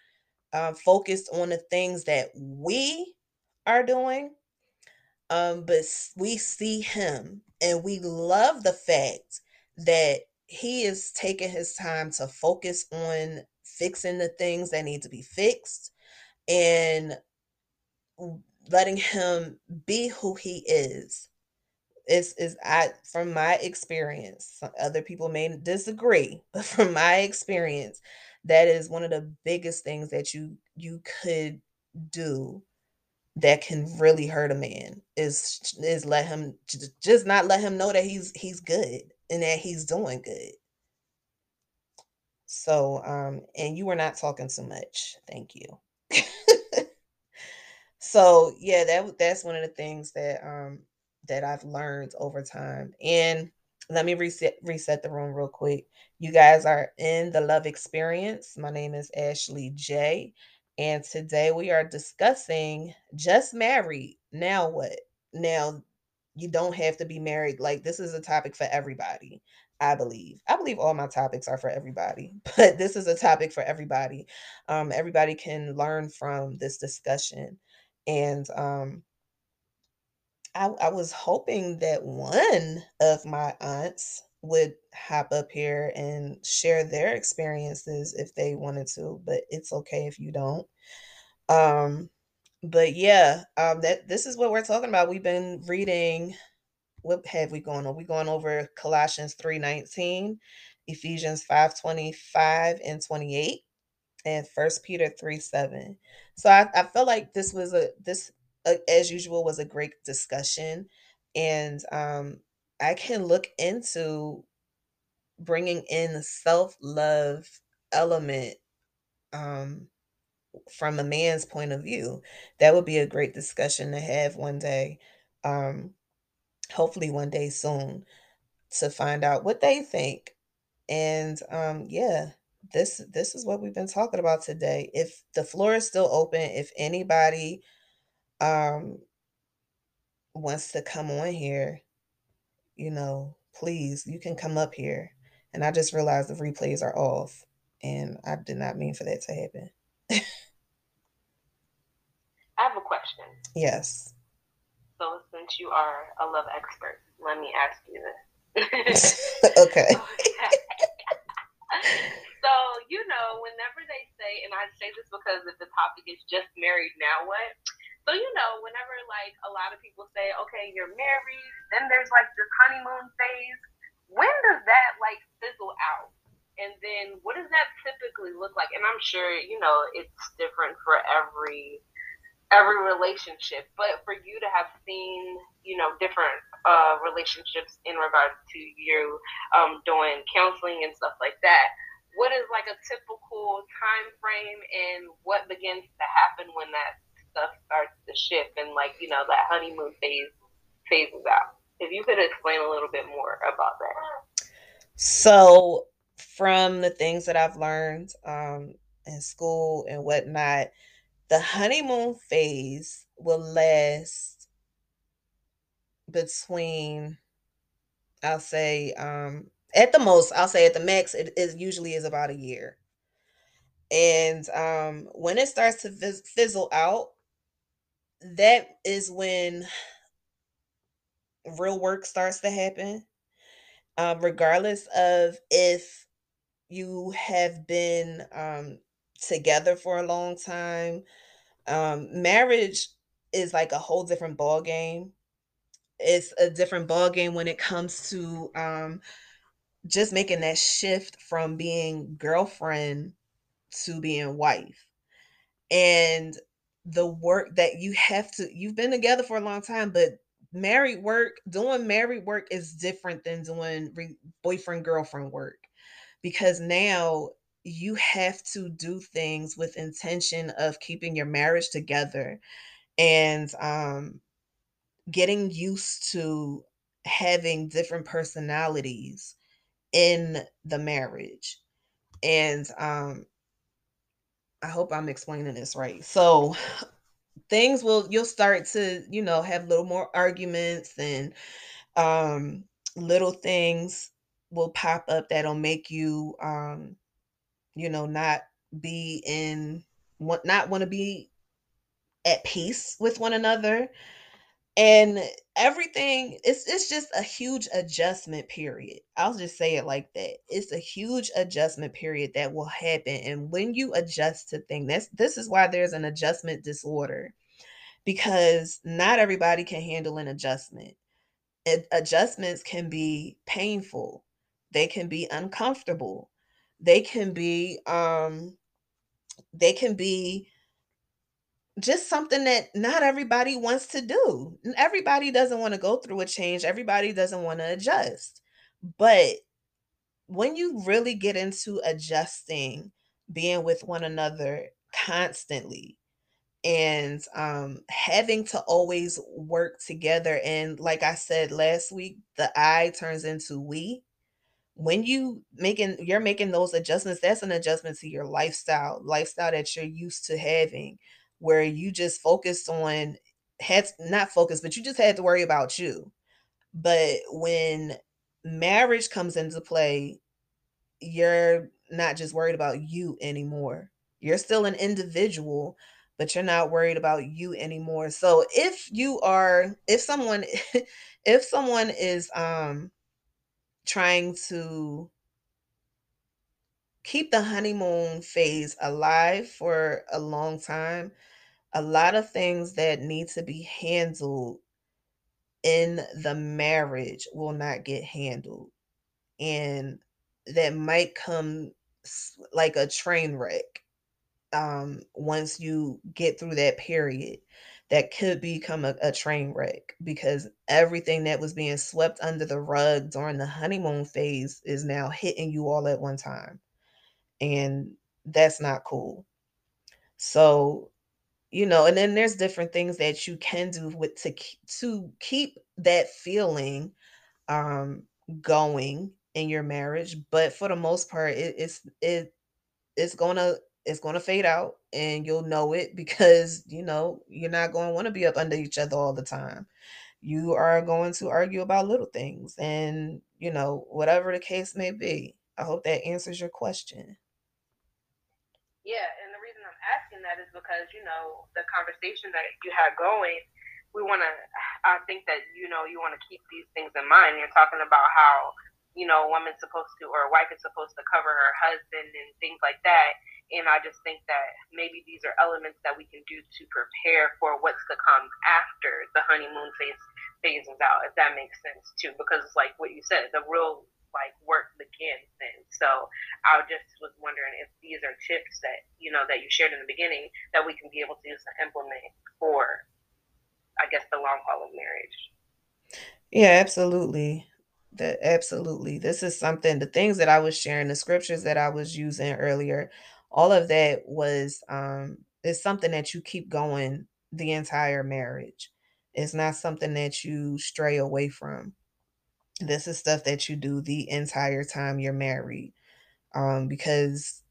uh, focused on the things that we are doing. Um, but we see him and we love the fact that he is taking his time to focus on fixing the things that need to be fixed and letting him be who he is is is I from my experience other people may disagree but from my experience that is one of the biggest things that you you could do that can really hurt a man is is let him just not let him know that he's he's good and that he's doing good. So um and you were not talking so much. Thank you. So yeah that that's one of the things that um that I've learned over time and let me reset reset the room real quick. You guys are in the love experience. My name is Ashley J. And today we are discussing just married. Now what? Now you don't have to be married. Like this is a topic for everybody. I believe. I believe all my topics are for everybody, but this is a topic for everybody. Um, everybody can learn from this discussion. And um, I, I was hoping that one of my aunts would hop up here and share their experiences if they wanted to, but it's okay if you don't. Um, but yeah, um, that this is what we're talking about. We've been reading. What have we gone on? We going over Colossians three nineteen, Ephesians five twenty five and twenty eight, and First Peter three seven. So I, I felt like this was a this as usual, was a great discussion. And um, I can look into bringing in the self love element um, from a man's point of view. That would be a great discussion to have one day, um, hopefully, one day soon, to find out what they think. And um, yeah, this this is what we've been talking about today. If the floor is still open, if anybody um wants to come on here, you know, please, you can come up here. And I just realized the replays are off, and I did not mean for that to happen. I have a question. Yes. So, since you are a love expert, let me ask you this. okay. so, you know, whenever they say, and I say this because if the topic is just married, now what? So you know, whenever like a lot of people say, okay, you're married, then there's like this honeymoon phase. When does that like fizzle out? And then what does that typically look like? And I'm sure you know it's different for every every relationship, but for you to have seen you know different uh, relationships in regards to you um, doing counseling and stuff like that what is like a typical time frame and what begins to happen when that stuff starts to shift and like you know that honeymoon phase phases out. If you could explain a little bit more about that. So, from the things that I've learned um, in school and whatnot, the honeymoon phase will last between, I'll say, um, at the most, I'll say at the max, it, usually is about a year. And um, when it starts to fizzle out, that is when real work starts to happen. Um, regardless of if you have been um, together for a long time, um, marriage is like a whole different ball game. It's a different ball game when it comes to um, just making that shift from being girlfriend to being wife. And the work that you have to you've been together for a long time but married work doing married work is different than doing re- boyfriend girlfriend work. Because now you have to do things with intention of keeping your marriage together and um getting used to having different personalities in the marriage. And um I hope I'm explaining this right. So things will you'll start to, you know, have little more arguments and um little things will pop up that'll make you um you know not be in want not want to be at peace with one another and everything it's it's just a huge adjustment period i'll just say it like that it's a huge adjustment period that will happen and when you adjust to things that's this is why there's an adjustment disorder because not everybody can handle an adjustment adjustments can be painful they can be uncomfortable they can be um they can be just something that not everybody wants to do. Everybody doesn't want to go through a change. Everybody doesn't want to adjust. But when you really get into adjusting, being with one another constantly, and um, having to always work together, and like I said last week, the I turns into we when you making you're making those adjustments that's an adjustment to your lifestyle lifestyle that you're used to having where you just focused on had not focused but you just had to worry about you. But when marriage comes into play you're not just worried about you anymore. You're still an individual but you're not worried about you anymore. So if you are if someone if someone is um trying to keep the honeymoon phase alive for a long time, a lot of things that need to be handled in the marriage will not get handled. And that might come like a train wreck um, once you get through that period that could become a, a train wreck because everything that was being swept under the rug during the honeymoon phase is now hitting you all at one time. And that's not cool. So, you know, and then there's different things that you can do with to to keep that feeling um going in your marriage, but for the most part it, it's it it's to it's to fade out and you'll know it because you know you're not going to want to be up under each other all the time. You are going to argue about little things and you know whatever the case may be. I hope that answers your question. Yeah and the reason i'm asking that is because you know the conversation that you had going we want to i think that you know you want to keep these things in mind you're talking about how you know, a woman's supposed to, or a wife is supposed to cover her husband and things like that. And I just think that maybe these are elements that we can do to prepare for what's to come after the honeymoon phase phases out, if that makes sense too. Because it's like what you said, the real like work begins then. So I just was wondering if these are tips that you know that you shared in the beginning that we can be able to use to implement for, I guess, the long haul of marriage. Yeah, absolutely. That absolutely. This is something the things that I was sharing, the scriptures that I was using earlier, all of that was um is something that you keep going the entire marriage. It's not something that you stray away from. This is stuff that you do the entire time you're married. Um because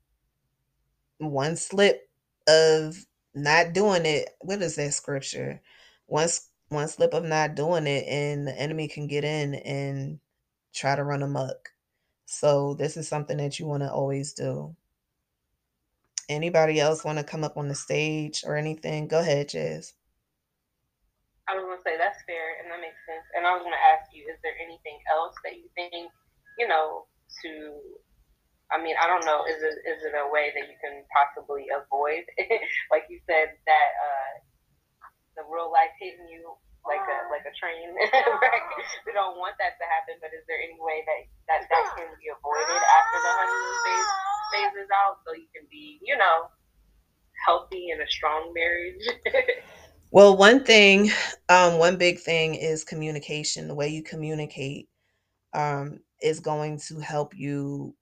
one slip of not doing it, what is that scripture? Once one slip of not doing it and the enemy can get in and try to run amok. So this is something that you want to always do. Anybody else want to come up on the stage or anything? Go ahead, Jazz. I was gonna say that's fair and that makes sense. And I was gonna ask is there anything else that you think, you know, to I mean, I don't know, is it is it a way that you can possibly avoid like you said that uh the real life hitting you like a like a train we don't want that to happen, but is there any way that that, that can be avoided after the honeymoon phase phases out so you can be, you know, healthy in a strong marriage? well, one thing, um, one big thing is communication. The way you communicate um, is going to help you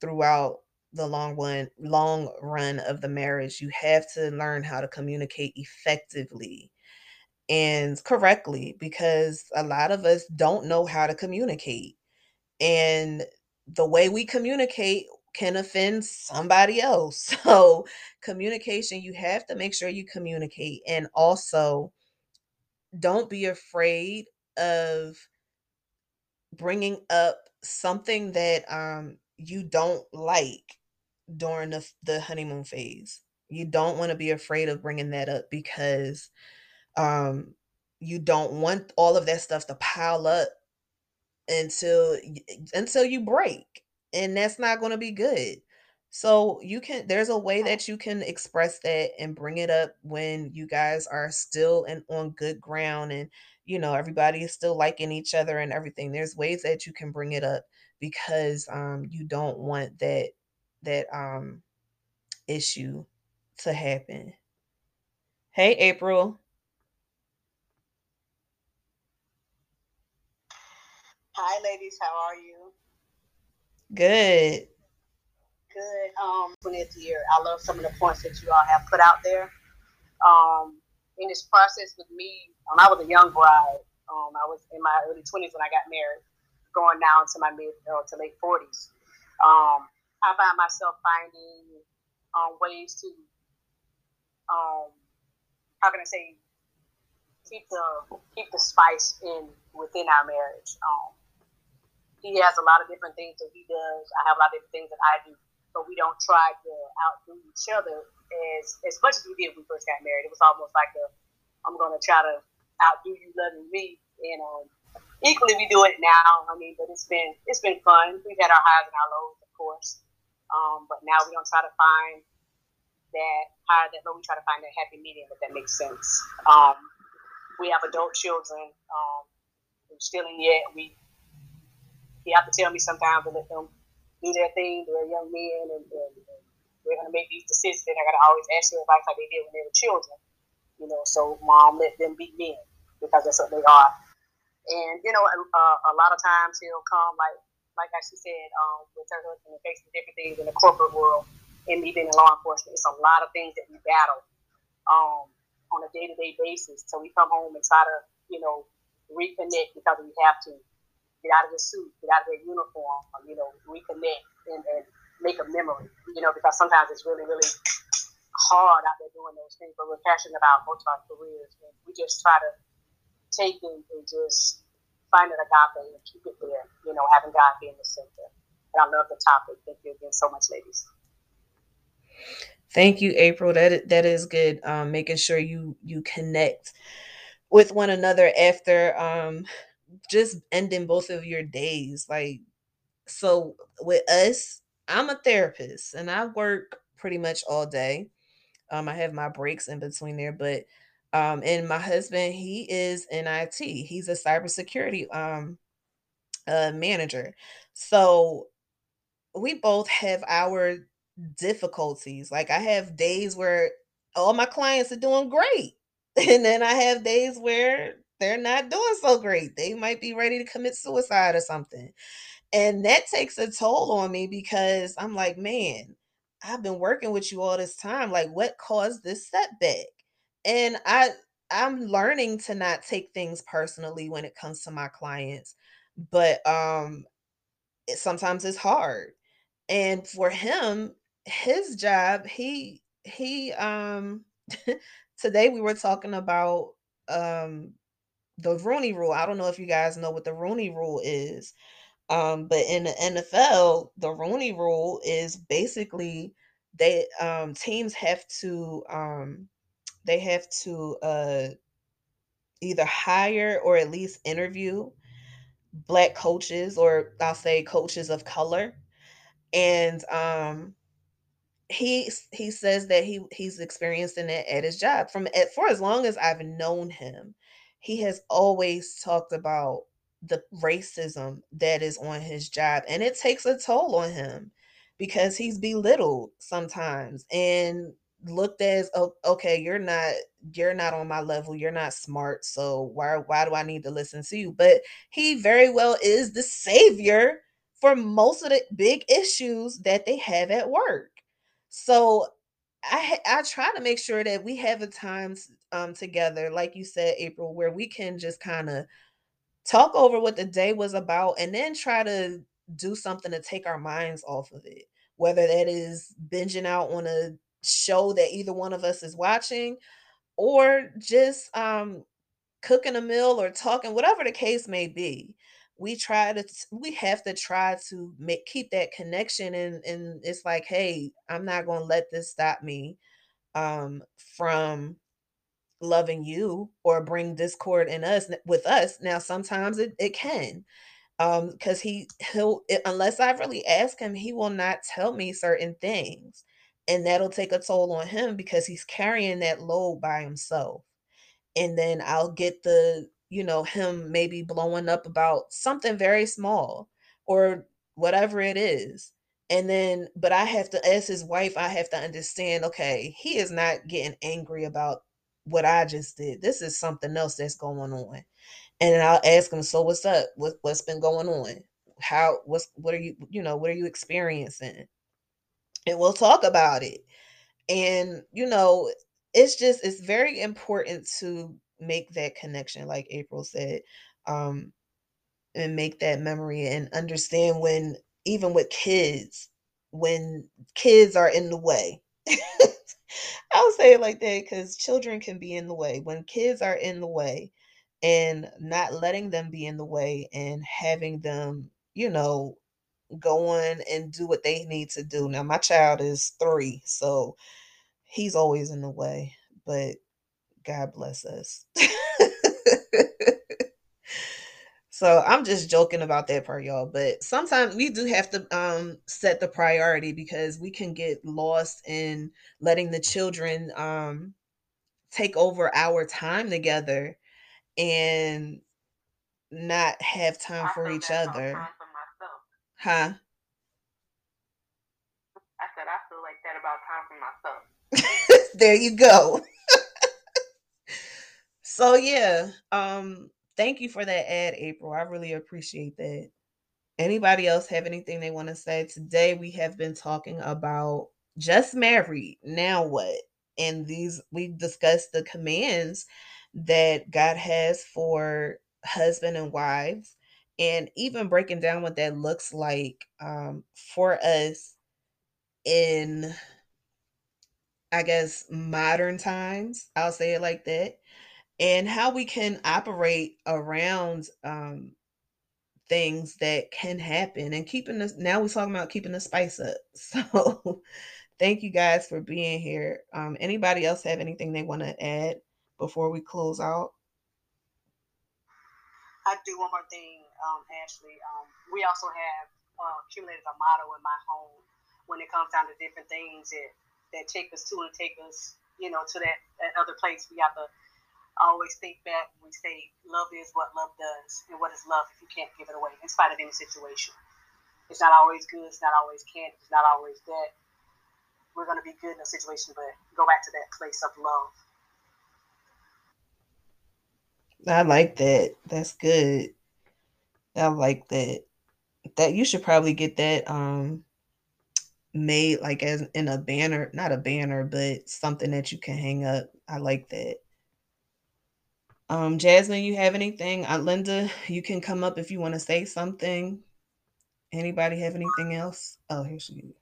throughout the long one long run of the marriage you have to learn how to communicate effectively and correctly because a lot of us don't know how to communicate. And the way we communicate can offend somebody else. So, communication, you have to make sure you communicate. And also, don't be afraid of bringing up something that um, you don't like during the, the honeymoon phase You don't want to be afraid of bringing that up because um you don't want all of that stuff to pile up until until you break and that's not going to be good. So you can there's a way that you can express that and bring it up when you guys are still and on good ground and you know everybody is still liking each other and everything. There's ways that you can bring it up because um you don't want that that um issue to happen. Hey april. Hi, ladies. How are you? Good Good. Um, 20th year. I love some of the points that you all have put out there. Um, in this process with me, when I was a young bride, um, I was in my early 20s when I got married, going now to my mid uh, to late 40s. Um, I find myself finding um, ways to, um, how can I say, keep the keep the spice in within our marriage. Um, he has a lot of different things that he does. I have a lot of different things that I do, but we don't try to outdo each other as as much as we did when we first got married. It was almost like a I'm to try to outdo you loving me, and um, equally we do it now. I mean, but it's been it's been fun. We've had our highs and our lows, of course, um, but now we don't try to find that high that low. We try to find that happy medium, if that makes sense. Um, we have adult children. Um, still in yet. We you have to tell me sometimes to let them do their thing. They're young men and, and, and they're going to make these decisions. And I got to always ask their advice like they did when they were children. You know, so mom let them be men because that's what they are. And you know, a, a lot of times he'll come like like I said, um, with her husband and facing different things in the corporate world and me being in law enforcement. It's a lot of things that we battle um, on a day to day basis. So we come home and try to, you know, reconnect because we have to get out of the suit, get out of their uniform, you know, reconnect and, and make a memory, you know, because sometimes it's really, really hard out there doing those things, but we're passionate about both our careers. And we just try to take it and just find an agape and keep it there, you know, having God be in the center. And I love the topic. Thank you again so much, ladies. Thank you, April. That that is good. Um, making sure you you connect with one another after um just ending both of your days. Like, so with us, I'm a therapist and I work pretty much all day. Um, I have my breaks in between there, but um, and my husband, he is in IT. He's a cybersecurity um uh manager. So we both have our difficulties. Like I have days where all my clients are doing great. And then I have days where they're not doing so great. They might be ready to commit suicide or something. And that takes a toll on me because I'm like, man, I've been working with you all this time. Like, what caused this setback? And I I'm learning to not take things personally when it comes to my clients. But um it, sometimes it's hard. And for him, his job, he he um today we were talking about um the Rooney Rule. I don't know if you guys know what the Rooney Rule is. Um, but in the NFL, the Rooney Rule is basically they um teams have to um they have to uh either hire or at least interview black coaches or I'll say coaches of color. And um he he says that he he's experiencing it at his job from for as long as I've known him he has always talked about the racism that is on his job and it takes a toll on him because he's belittled sometimes and looked as oh, okay you're not you're not on my level you're not smart so why why do i need to listen to you? But he very well is the savior for most of the big issues that they have at work. So I I try to make sure that we have a times um together, like you said, April, where we can just kind of talk over what the day was about and then try to do something to take our minds off of it. Whether that is binging out on a show that either one of us is watching or just um cooking a meal or talking, whatever the case may be. We try to we have to try to make keep that connection and and it's like, hey, I'm not gonna let this stop me um from loving you or bring discord in us with us. Now sometimes it, it can um because he he'll unless i really ask him he will not tell me certain things and that'll take a toll on him because he's carrying that load by himself. And then i'll get the you know him maybe blowing up about something very small or whatever it is and then but i have to as his wife i have to understand okay he is not getting angry about what i just did this is something else that's going on and I'll ask him, so what's up? What what's been going on? How what's what are you you know what are you experiencing? And we'll talk about it. And you know, it's just it's very important to make that connection, like April said, um, and make that memory and understand when even with kids, when kids are in the way. I'll say it like that because children can be in the way. When kids are in the way, and not letting them be in the way and having them, you know, go on and do what they need to do. Now, my child is three, so he's always in the way, but God bless us. so I'm just joking about that part, y'all. But sometimes we do have to um, set the priority because we can get lost in letting the children um, take over our time together and not have time I for each other. For huh? I said I feel like that about time for myself. there you go. So yeah, um thank you for that ad April. I really appreciate that. Anybody else have anything they want to say? Today we have been talking about just married. Now what? And these we discussed the commands that God has for husband and wives, and even breaking down what that looks like um, for us in, I guess, modern times. I'll say it like that, and how we can operate around um, things that can happen and keeping this. Now we're talking about keeping the spice up. So. Thank you guys for being here. Um, anybody else have anything they want to add? before we close out? I do one more thing, um, Ashley. Um, we also have uh, accumulated a motto in my home when it comes down to different things that, that take us to and take us, you know, to that, that other place. We have to always think back when we say love is what love does. And what is love if you can't give it away in spite of any situation? It's not always good. It's not always can It's not always that. We're going to be good in a situation, but go back to that place of love I like that. That's good. I like that. That you should probably get that um made like as in a banner, not a banner, but something that you can hang up. I like that. Um, Jasmine, you have anything? Uh, Linda, you can come up if you want to say something. Anybody have anything else? Oh, here she is.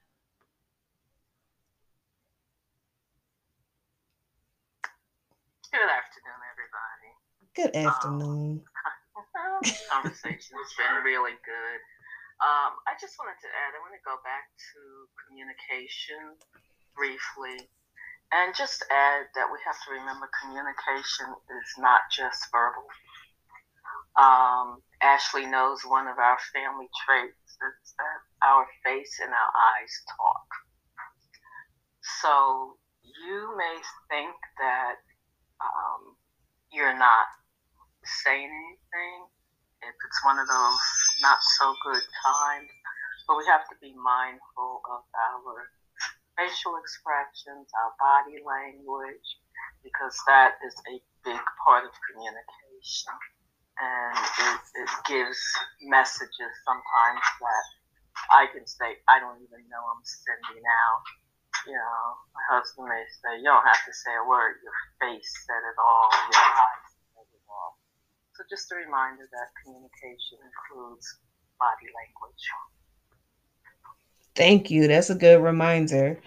Good afternoon, everybody. Good afternoon. Um, conversation has been really good. Um, I just wanted to add, I want to go back to communication briefly and just add that we have to remember communication is not just verbal. Um, Ashley knows one of our family traits is that our face and our eyes talk. So you may think that um, you're not saying anything if it's one of those not so good times. But we have to be mindful of our facial expressions, our body language, because that is a big part of communication. And it, it gives messages sometimes that I can say, I don't even know I'm sending out. You know, my husband may say, You don't have to say a word, your face said it all, your eyes said it all. so just a reminder that communication includes body language. Thank you. That's a good reminder.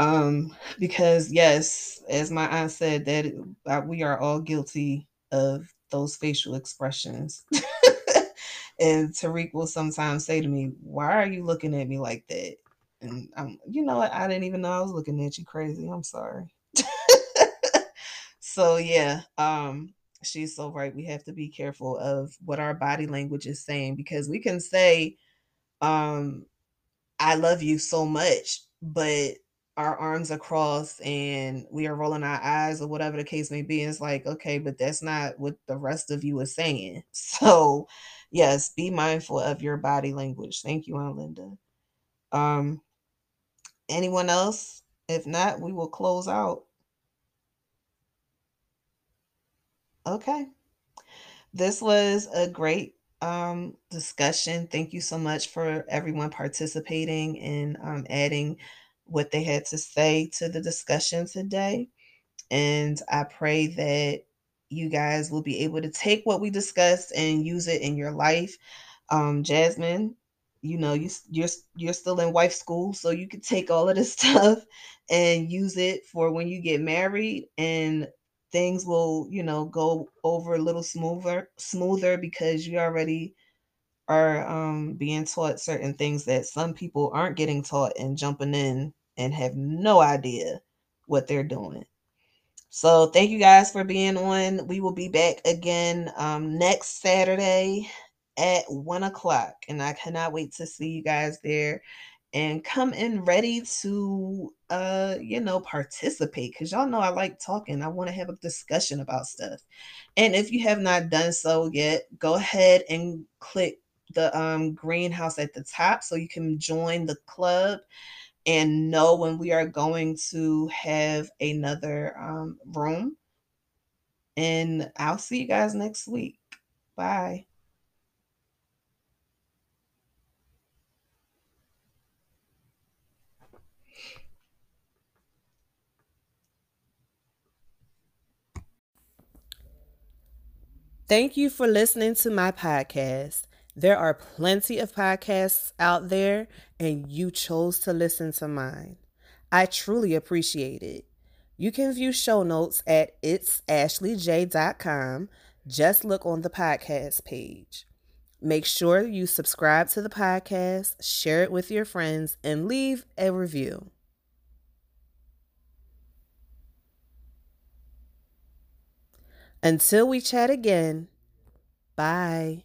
Um, because yes, as my aunt said, that uh, we are all guilty of those facial expressions. and Tariq will sometimes say to me, "Why are you looking at me like that?" And I'm, you know, I didn't even know I was looking at you crazy. I'm sorry. so yeah, um, she's so right. We have to be careful of what our body language is saying because we can say, um, I love you so much, but our arms are crossed and we are rolling our eyes or whatever the case may be. It's like, okay, but that's not what the rest of you is saying. So yes, be mindful of your body language. Thank you, Aunt Linda. Um anyone else? If not, we will close out. Okay. This was a great um, discussion. Thank you so much for everyone participating and um, adding what they had to say to the discussion today. And I pray that you guys will be able to take what we discussed and use it in your life. Um, Jasmine, you know, you you're you're still in wife school, so you could take all of this stuff and use it for when you get married and things will, you know, go over a little smoother smoother because you already are um, being taught certain things that some people aren't getting taught and jumping in and have no idea what they're doing. So thank you guys for being on. We will be back again um, next Saturday at one o'clock, and I cannot wait to see you guys there and come in ready to uh you know participate because y'all know i like talking i want to have a discussion about stuff. And if you have not done so yet go ahead and click the um greenhouse at the top so you can join the club and know when we are going to have another um, room. And i'll see you guys next week. Bye Thank you for listening to my podcast. There are plenty of podcasts out there, and you chose to listen to mine. I truly appreciate it. You can view show notes at itsashleyj.com. Just look on the podcast page. Make sure you subscribe to the podcast, share it with your friends, and leave a review. Until we chat again, bye.